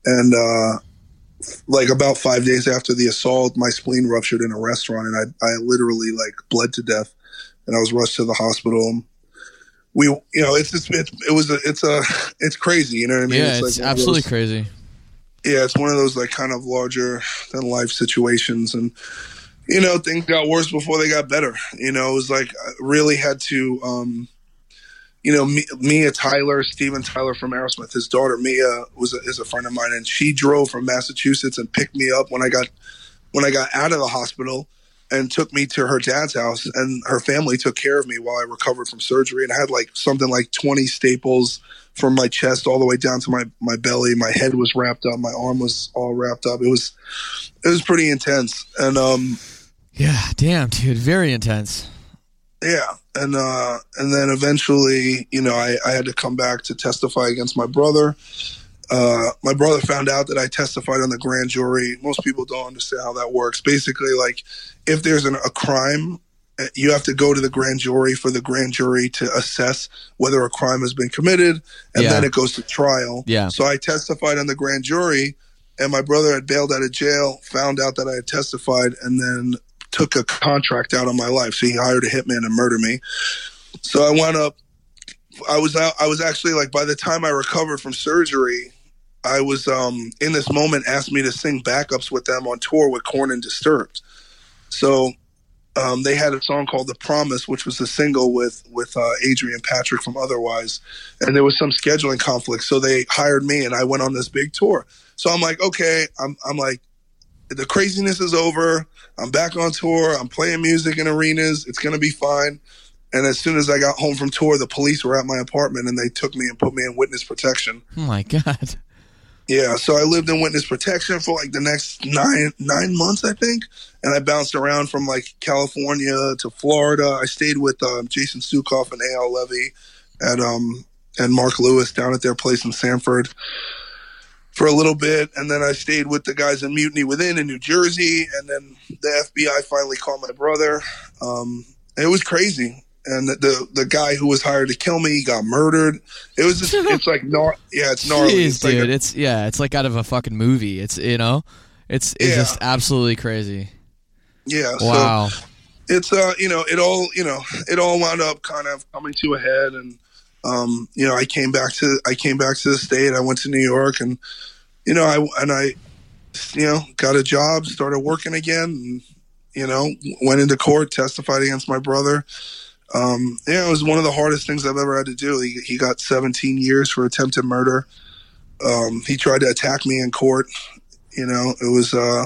and uh, like about five days after the assault, my spleen ruptured in a restaurant, and I I literally like bled to death, and I was rushed to the hospital. We, you know, it's just it's, it was a it's a it's crazy, you know what I mean? yeah, it's, like absolutely those- crazy. yeah, it's one of those like kind of larger than life situations, and you know things got worse before they got better. You know, it was like I really had to, um, you know, Mi- Mia Tyler, Steven Tyler from Aerosmith, his daughter Mia was a, is a friend of mine, and she drove from Massachusetts and picked me up when I got when I got out of the hospital and took me to her dad's house and her family took care of me while I recovered from surgery and I had like something like 20 staples from my chest all the way down to my my belly. My head was wrapped up. My arm was all wrapped up. It was it was pretty intense. And um Yeah, damn, dude, very intense. yeah and uh and then eventually you know I, I had to come back to testify against my brother uh my brother found out that i testified on the grand jury most people don't understand how that works basically like if there's an, a crime uh, you have to go to the grand jury for the grand jury to assess whether a crime has been committed and Yeah. then it goes to trial Yeah. so i testified on the grand jury and my brother had bailed out of jail found out that i had testified and then took a contract out on my life. So he hired a hitman to murder me. So i wound up i was out i was actually like by the time i recovered from surgery i was um in this moment asked me to sing backups with them on tour with Korn and disturbed. So um, they had a song called "The Promise," which was a single with with uh, Adrian Patrick from Otherwise, and there was some scheduling conflict, so they hired me, and I went on this big tour. So I'm like, okay, I'm I'm like, the craziness is over. I'm back on tour. I'm playing music in arenas. It's gonna be fine. And as soon as I got home from tour, the police were at my apartment and they took me and put me in witness protection. Oh my god. Yeah, so I lived in witness protection for like the next nine nine months, I think, and I bounced around from like California to Florida. I stayed with um, Jason Suecof and Eyal Levi, and um and Mark Lewis down at their place in Sanford for a little bit, and then I stayed with the guys in Mutiny Within in New Jersey, and then the FBI finally called my brother. Um, it was crazy and the, the, the guy who was hired to kill me got murdered. It was just, *laughs* it's like gnar- yeah, it's gnarly. Jeez, it's like dude, a- it's yeah, it's like out of a fucking movie. It's you know, it's it's Yeah. just absolutely crazy. yeah. Wow. So it's uh you know it all you know it all wound up kind of coming to a head and um you know I came back to I came back to the state. I went to New York and you know I and I you know got a job, started working again, and you know went into court, testified against my brother. Um, yeah, it was one of the hardest things I've ever had to do. He, he got 17 years for attempted murder. Um, he tried to attack me in court. You know, it was uh,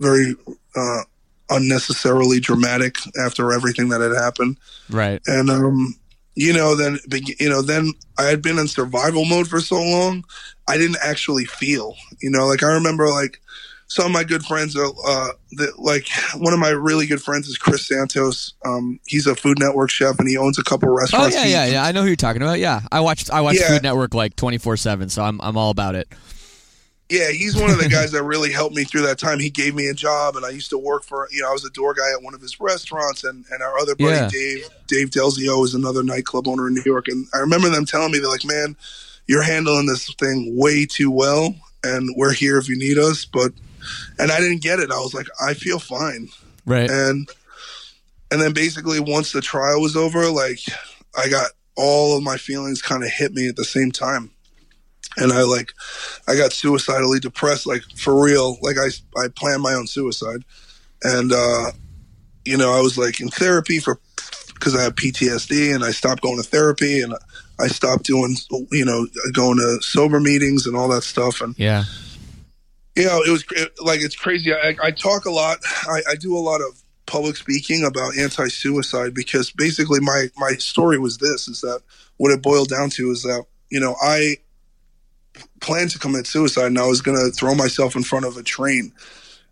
very uh, unnecessarily dramatic after everything that had happened. Right. And um, you know, then you know, then I had been in survival mode for so long, I didn't actually feel. You know, like I remember like some of my good friends are uh, that like one of my really good friends is Chris Santos. Um, he's a Food Network chef and he owns a couple restaurants. Oh restaurants. yeah, yeah, yeah. I know who you're talking about. Yeah, I watched I watched Yeah. Food Network like 24 seven, so I'm I'm all about it. Yeah, he's one of the *laughs* guys that really helped me through that time. He gave me a job, and I used to work for you know I was a door guy at one of his restaurants, and and our other buddy Yeah. Dave Dave Delzio is another nightclub owner in New York, and I remember them telling me they're like, man, you're handling this thing way too well, and we're here if you need us, but and I didn't get it. I was like, I feel fine, Right. and and then basically once the trial was over, like I got all of my feelings kind of hit me at the same time. And I like, I got suicidally depressed, like for real. Like I, I planned my own suicide, and uh, you know, I was like in therapy for because I have PTSD, and I stopped going to therapy, and I stopped doing, you know, going to sober meetings and all that stuff, and Yeah. you know, it was it, like it's crazy. I, I talk a lot. I, I do a lot of public speaking about anti-suicide because basically my my story was this: is that what it boiled down to is that you know I planned to commit suicide and I was going to throw myself in front of a train.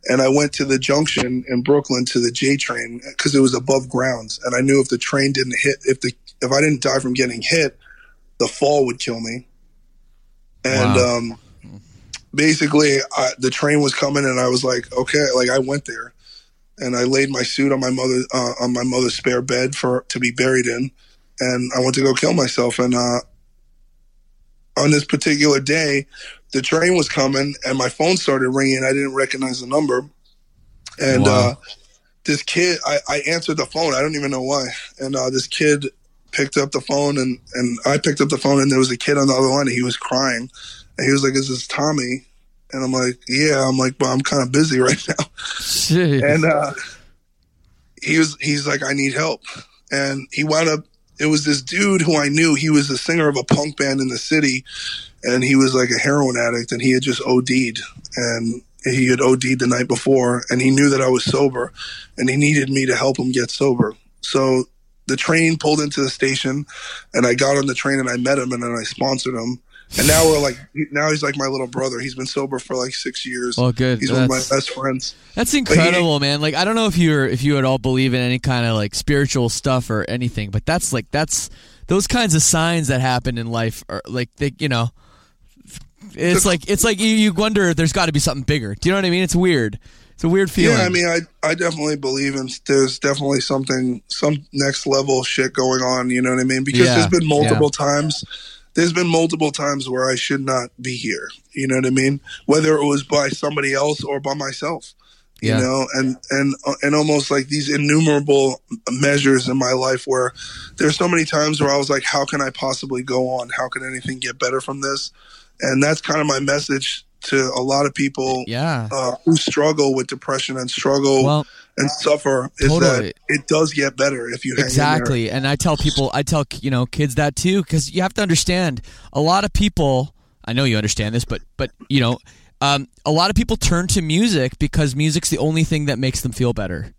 And I went to the junction in Brooklyn to the J train because it was above ground, and I knew if the train didn't hit, if the if I didn't die from getting hit, the fall would kill me. And Wow. um, basically, I, the train was coming, and I was like, okay, like I went there, and I laid my suit on my mother uh, on my mother's spare bed for to be buried in, and I went to go kill myself. And uh, on this particular day, the train was coming, and my phone started ringing. I didn't recognize the number, and Wow. uh, this kid, I, I answered the phone. I don't even know why, and uh, this kid picked up the phone, and and I picked up the phone, and there was a kid on the other line, and he was crying, and he was like, "Is this Tommy?" And I'm like, "Yeah." I'm like, "But I'm kind of busy *laughs* right now." Jeez. and uh, he was he's like i need help and he wound up it was this dude who i knew. He was the singer of a punk band in the city and he was like a heroin addict and he had just od'd and he had od'd the night before and he knew that i was sober and he needed me to help him get sober. So the train pulled into the station and i got on the train and i met him and then i sponsored him and now we're like now he's like my little brother he's been sober for like six years Well, good. he's one of my best friends That's But he- incredible, man. Like I don't know if you're if you at all believe in any kind of like spiritual stuff or anything, but that's like that's those kinds of signs that happen in life are like they you know it's like it's like you, you wonder there's got to be something bigger. Do you know what I mean? It's weird. It's a weird feeling. Yeah, I mean, I I definitely believe in there's definitely something some next level shit going on. You know what I mean? Because Yeah, there's been multiple yeah. times. There's been multiple times where I should not be here. You know what I mean? Whether it was by somebody else or by myself. You Yeah. know, and and and almost like these innumerable measures in my life where there's so many times where I was like, how can I possibly go on? How can anything get better from this? And that's kind of my message to a lot of people Yeah. uh, who struggle with depression and struggle Well, and suffer is Totally. that it does get better if you hang in there. Exactly. And I tell people, I tell, you know, kids that too, because you have to understand a lot of people, I know you understand this, but, but, you know, um, a lot of people turn to music because music's the only thing that makes them feel better.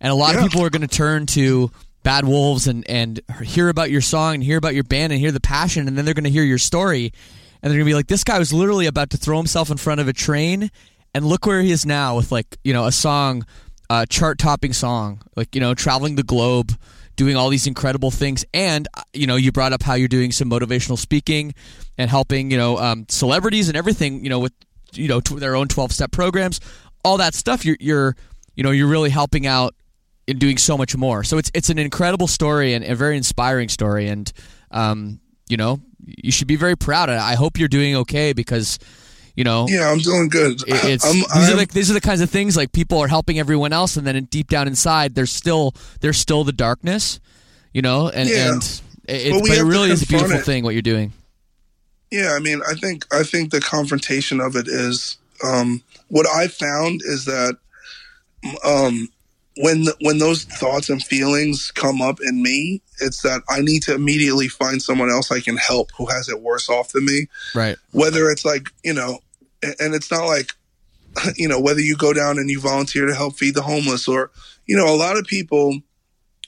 And a lot Yeah. of people are going to turn to Bad Wolves and, and hear about your song and hear about your band and hear the passion, and then they're going to hear your story. And they're going to be like, this guy was literally about to throw himself in front of a train, and look where he is now with, like, you know, a song, a chart topping song, like, you know, traveling the globe, doing all these incredible things. And, uh, you know, you brought up how you're doing some motivational speaking and helping, you know, um, celebrities and everything, you know, with, you know, their own 12 step programs, all that stuff. You're, you're, you know, you're really helping out and doing so much more. So it's it's an incredible story and a very inspiring story, and um, you know, you should be very proud. I hope you're doing okay because, you know, Yeah, I'm doing good. it's I'm, these are I'm- like these are the kinds of things like people are helping everyone else, and then deep down inside, there's still there's still the darkness, you know, and Yeah. and it, But but it really is a beautiful it. thing what you're doing. Yeah, I mean, I think I think the confrontation of it is um, what I found is that um, when when those thoughts and feelings come up in me, it's that I need to immediately find someone else I can help who has it worse off than me. Right. Whether it's like you know, and it's not like *laughs* you know whether you go down and you volunteer to help feed the homeless or you know a lot of people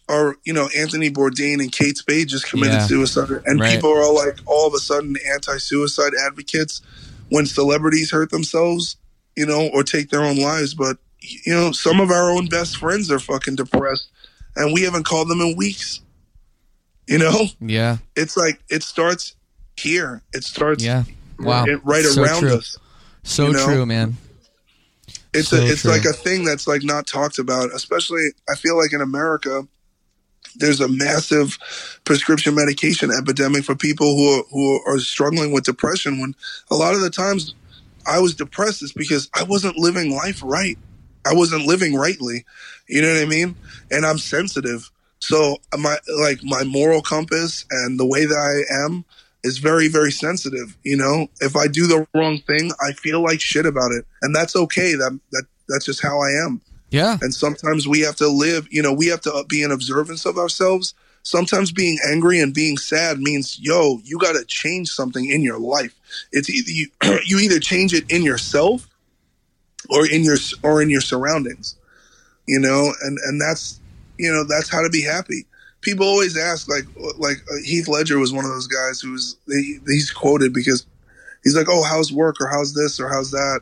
are you know Anthony Bourdain and Kate Spade just committed Yeah. suicide, and Right. people are all like all of a sudden anti-suicide advocates when celebrities hurt themselves, you know, or take their own lives. But you know, some of our own best friends are fucking depressed, and we haven't called them in weeks. You know, Yeah. it's like it starts here. It starts Yeah. Wow. it- right So around true. us. So you know? true, man. it's So a, it's true. like a thing that's like not talked about especially i feel like in america there's a massive prescription medication epidemic for people who are, who are struggling with depression when a lot of the times i was depressed is because i wasn't living life right i wasn't living rightly you know what i mean and i'm sensitive so my like my moral compass and the way that i am is very very sensitive you know? If i do the wrong thing i feel like shit about it. And that's okay. That that that's just how i am. Yeah. and sometimes we have to live you know we have to be in observance of ourselves. Sometimes being angry and being sad means yo you got to change something in your life. It's either you, *clears throat* you either change it in yourself or in your or in your surroundings you know? And and that's you know that's how to be happy people always ask like like uh, heath ledger was one of those guys who's he, he's quoted because he's like oh how's work or how's this or how's that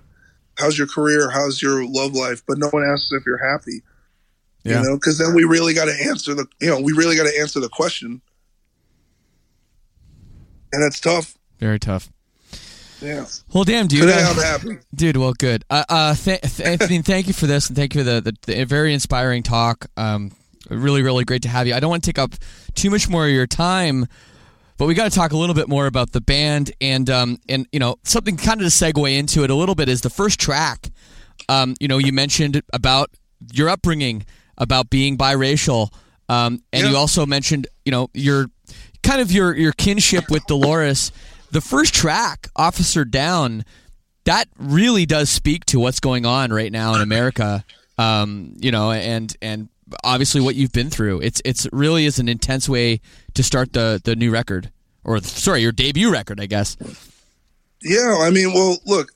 how's your career how's your love life but no one asks if you're happy Yeah. you know because then we really got to answer the you know we really got to answer the question and it's tough Very tough. yeah Well, damn, dude. today I- i'm happy Dude, well, good. Uh, uh, th- th- Anthony, *laughs* thank you for this, and thank you for the, the, the very inspiring talk. Um, really, really great to have you. I don't want to take up too much more of your time, but we got to talk a little bit more about the band, and um, and you know, something kind of to segue into it a little bit is the first track. Um, you know, you mentioned about your upbringing, about being biracial, um, and you also mentioned, you know, your kind of your your kinship with Dolores. The first track, Officer Down, that really does speak to what's going on right now in America. Um, you know, and and obviously what you've been through. It's it's really is an intense way to start the the new record, or sorry, your debut record, I guess. Yeah, I mean, well, look,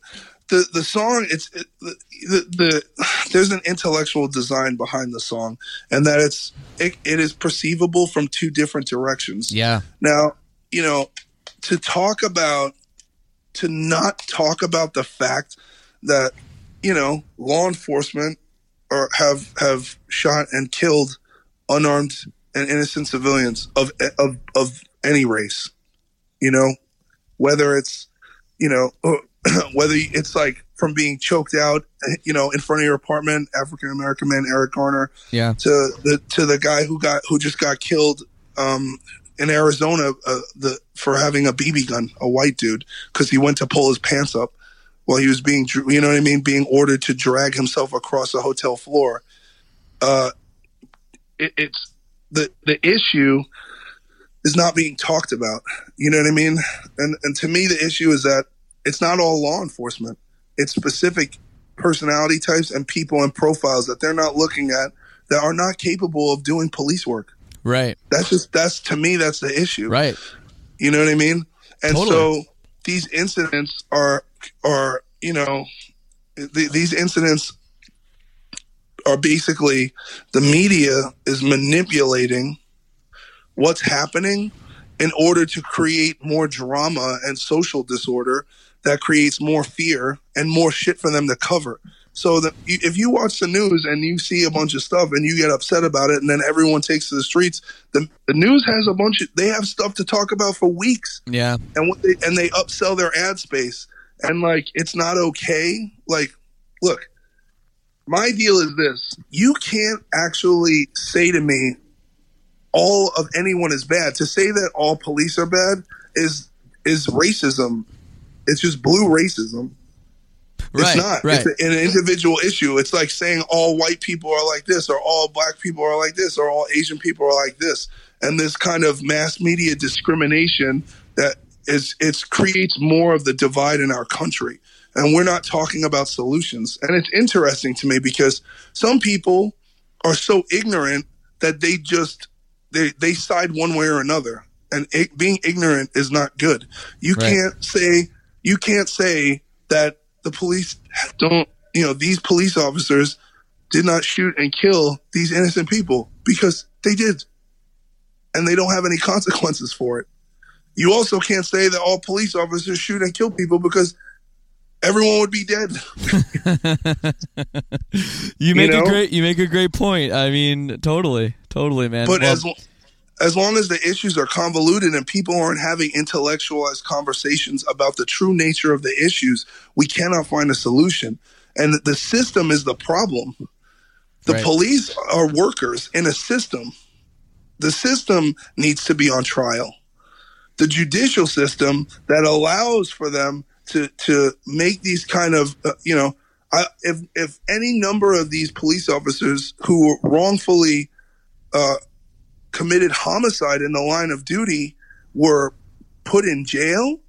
the the song it's it, the, the the *sighs* there's an intellectual design behind the song, and that it's it, it is perceivable from two different directions. Yeah. Now, you know, to talk about to not talk about the fact that you know law enforcement or have have shot and killed unarmed and innocent civilians of of of any race you know whether it's you know *clears throat* whether it's like from being choked out you know in front of your apartment african american man eric garner Yeah. to the to the guy who got who just got killed um in Arizona uh, the for having a BB gun, a white dude, because he went to pull his pants up while he was being, you know what I mean, being ordered to drag himself across a hotel floor. Uh, it, it's the the issue is not being talked about. You know what I mean? And and to me, the issue is that it's not all law enforcement. it's specific personality types and people and profiles that they're not looking at that are not capable of doing police work. Right. That's just that's to me that's the issue. Right. You know what I mean? And Totally. so these incidents are are you know th- these incidents are basically the media is manipulating what's happening in order to create more drama and social disorder that creates more fear and more shit for them to cover. So that if you watch the news and you see a bunch of stuff and you get upset about it, and then everyone takes to the streets, the, the news has a bunch of they have stuff to talk about for weeks Yeah. and what they and they upsell their ad space and like it's not okay. Like look my deal is this. You can't actually say to me all of anyone is bad. To say that all police are bad is is racism. It's just blue racism. Right, it's not. right. it's an individual issue. It's like saying all white people are like this or all black people are like this or all asian people are like this. And this kind of mass media discrimination that is it creates more of the divide in our country. And we're not talking about solutions. And it's interesting to me because some people are so ignorant that they just they they side one way or another. And it, being ignorant is not good. You Right. can't say you can't say that the police don't you know these police officers did not shoot and kill these innocent people because they did. And they don't have any consequences for it you also can't say that all police officers shoot and kill people because everyone would be dead *laughs* You make know? a great you make a great point. I mean, totally, totally, man. But Well, as as long as the issues are convoluted and people aren't having intellectualized conversations about the true nature of the issues, we cannot find a solution. And the system is the problem. The Right. police are workers in a system. The system needs to be on trial. The judicial system that allows for them to to make these kind of uh, you know I, if if any number of these police officers who were wrongfully uh, committed homicide in the line of duty were put in jail,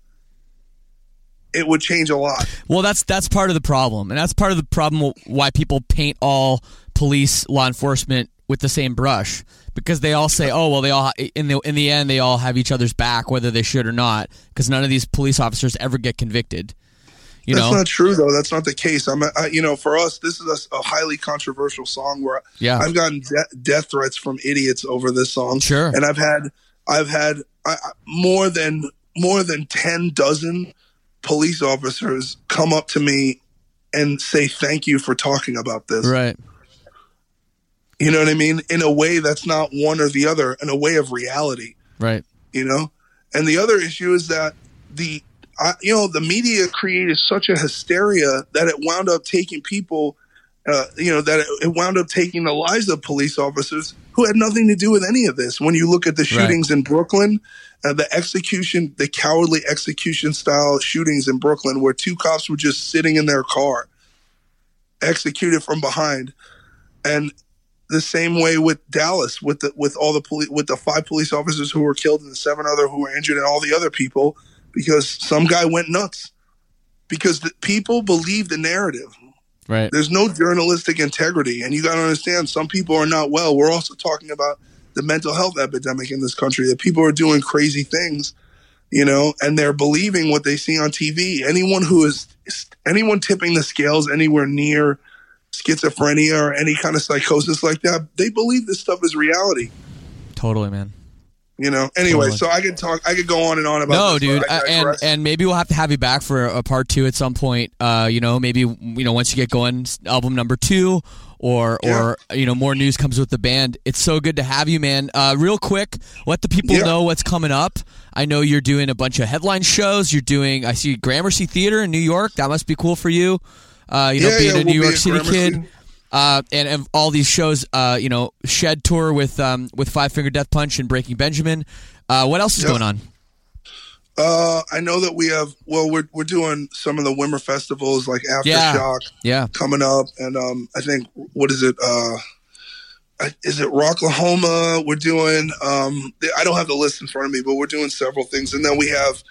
it would change a lot. Well, that's that's part of the problem, and that's part of the problem why people paint all police law enforcement with the same brush because they all say, "Oh, well, they all in the in the end they all have each other's back, whether they should or not," because none of these police officers ever get convicted. You That's know, not true, though. That's not the case. I'm, I, you know, for us, this is a, a highly controversial song where Yeah. I've gotten de- death threats from idiots over this song. Sure. and I've had, I've had I, more than more than ten dozen police officers come up to me and say thank you for talking about this. right? You know what I mean? In a way that's not one or the other, in a way of reality. Right. you know and the other issue is that the I, you know the media created such a hysteria that it wound up taking people uh, you know that it, it wound up taking the lives of police officers who had nothing to do with any of this when you look at the shootings in brooklyn uh, the execution the cowardly execution style shootings in brooklyn where two cops were just sitting in their car executed from behind and the same way with Dallas, with the with all the police, with the five police officers who were killed and the seven other who were injured, and all the other people, because some guy went nuts. Because the people believe the narrative. Right. There's no journalistic integrity, and you got to understand, some people are not well. We're also talking about the mental health epidemic in this country. That people are doing crazy things, you know, and they're believing what they see on TV. Anyone who is anyone tipping the scales anywhere near schizophrenia or any kind of psychosis like that, they believe this stuff is reality. Totally, man. You know. Anyway, Totally. so I could talk. I could go on and on about. No, this, dude, I uh, and and maybe we'll have to have you back for a, part two at some point. Uh, you know, maybe you know once you get going, album number two, or or you know more news comes with the band. It's so good to have you, man. Uh, real quick, let the people Yeah. know what's coming up. I know you're doing a bunch of headline shows. You're doing. I see Gramercy Theater in New York. That must be cool for you. Uh, you know, Yeah, being yeah, a we'll New York City kid. Uh, and, and all these shows, uh, you know, Shed tour with um, with Five Finger Death Punch and Breaking Benjamin. Uh, what else is Yeah. going on? Uh, I know that we have. Well, we're we're doing some of the Wimmer festivals like Aftershock Yeah. coming up, and um, I think what is it? Uh, is it Rocklahoma? We're doing. Um, I don't have the list in front of me, but we're doing several things, and then we have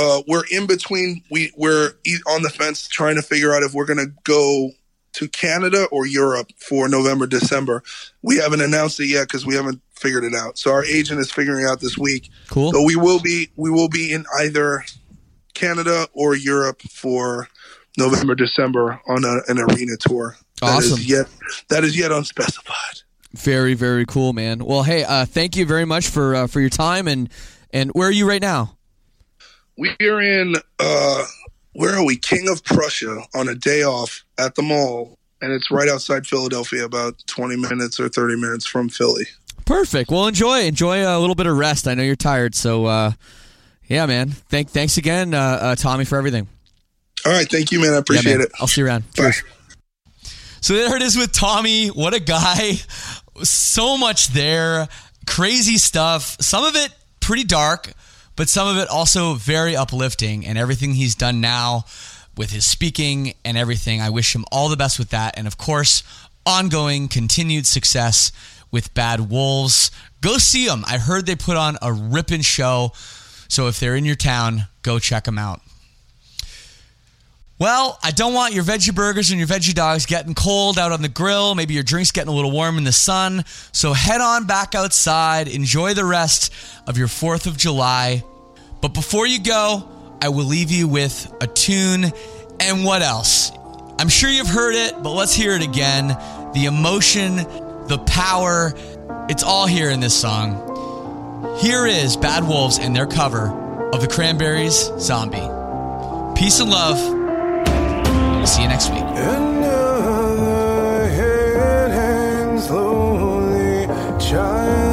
uh, we're in between. We we're on the fence trying to figure out if we're going to go to Canada or Europe for November December. We haven't announced it yet because we haven't figured it out. So our agent is figuring out this week. Cool. So we will be we will be in either Canada or Europe for November December on a, an arena tour. That is Awesome. yet that is yet unspecified. Very very cool, man. Well, hey, uh, thank you very much for uh, for your time and and where are you right now? We are in uh where are we? King of Prussia on a day off at the mall. And it's right outside Philadelphia, about twenty minutes or thirty minutes from Philly. Perfect. Well, enjoy enjoy a little bit of rest. I know you're tired, so uh, yeah, man. Thank thanks again, uh, uh, Tommy, for everything. All right, thank you, man. I appreciate Yeah, man. it. I'll see you around. Bye. So there it is with Tommy. What a guy. So much there. Crazy stuff. Some of it pretty dark, but some of it also very uplifting. And everything he's done now with his speaking and everything, I wish him all the best with that. And of course, ongoing, continued success with Bad Wolves. Go see them. I heard they put on a ripping show. So if they're in your town, go check them out. Well, I don't want your veggie burgers and your veggie dogs getting cold out on the grill. Maybe your drink's getting a little warm in the sun. So head on back outside. Enjoy the rest of your 4th of July. But before you go, I will leave you with a tune. And what else? I'm sure you've heard it, but let's hear it again. The emotion, the power, it's all here in this song. Here is Bad Wolves and their cover of the Cranberries' Zombie. Peace and love. See you next week. Another hangs slowly, child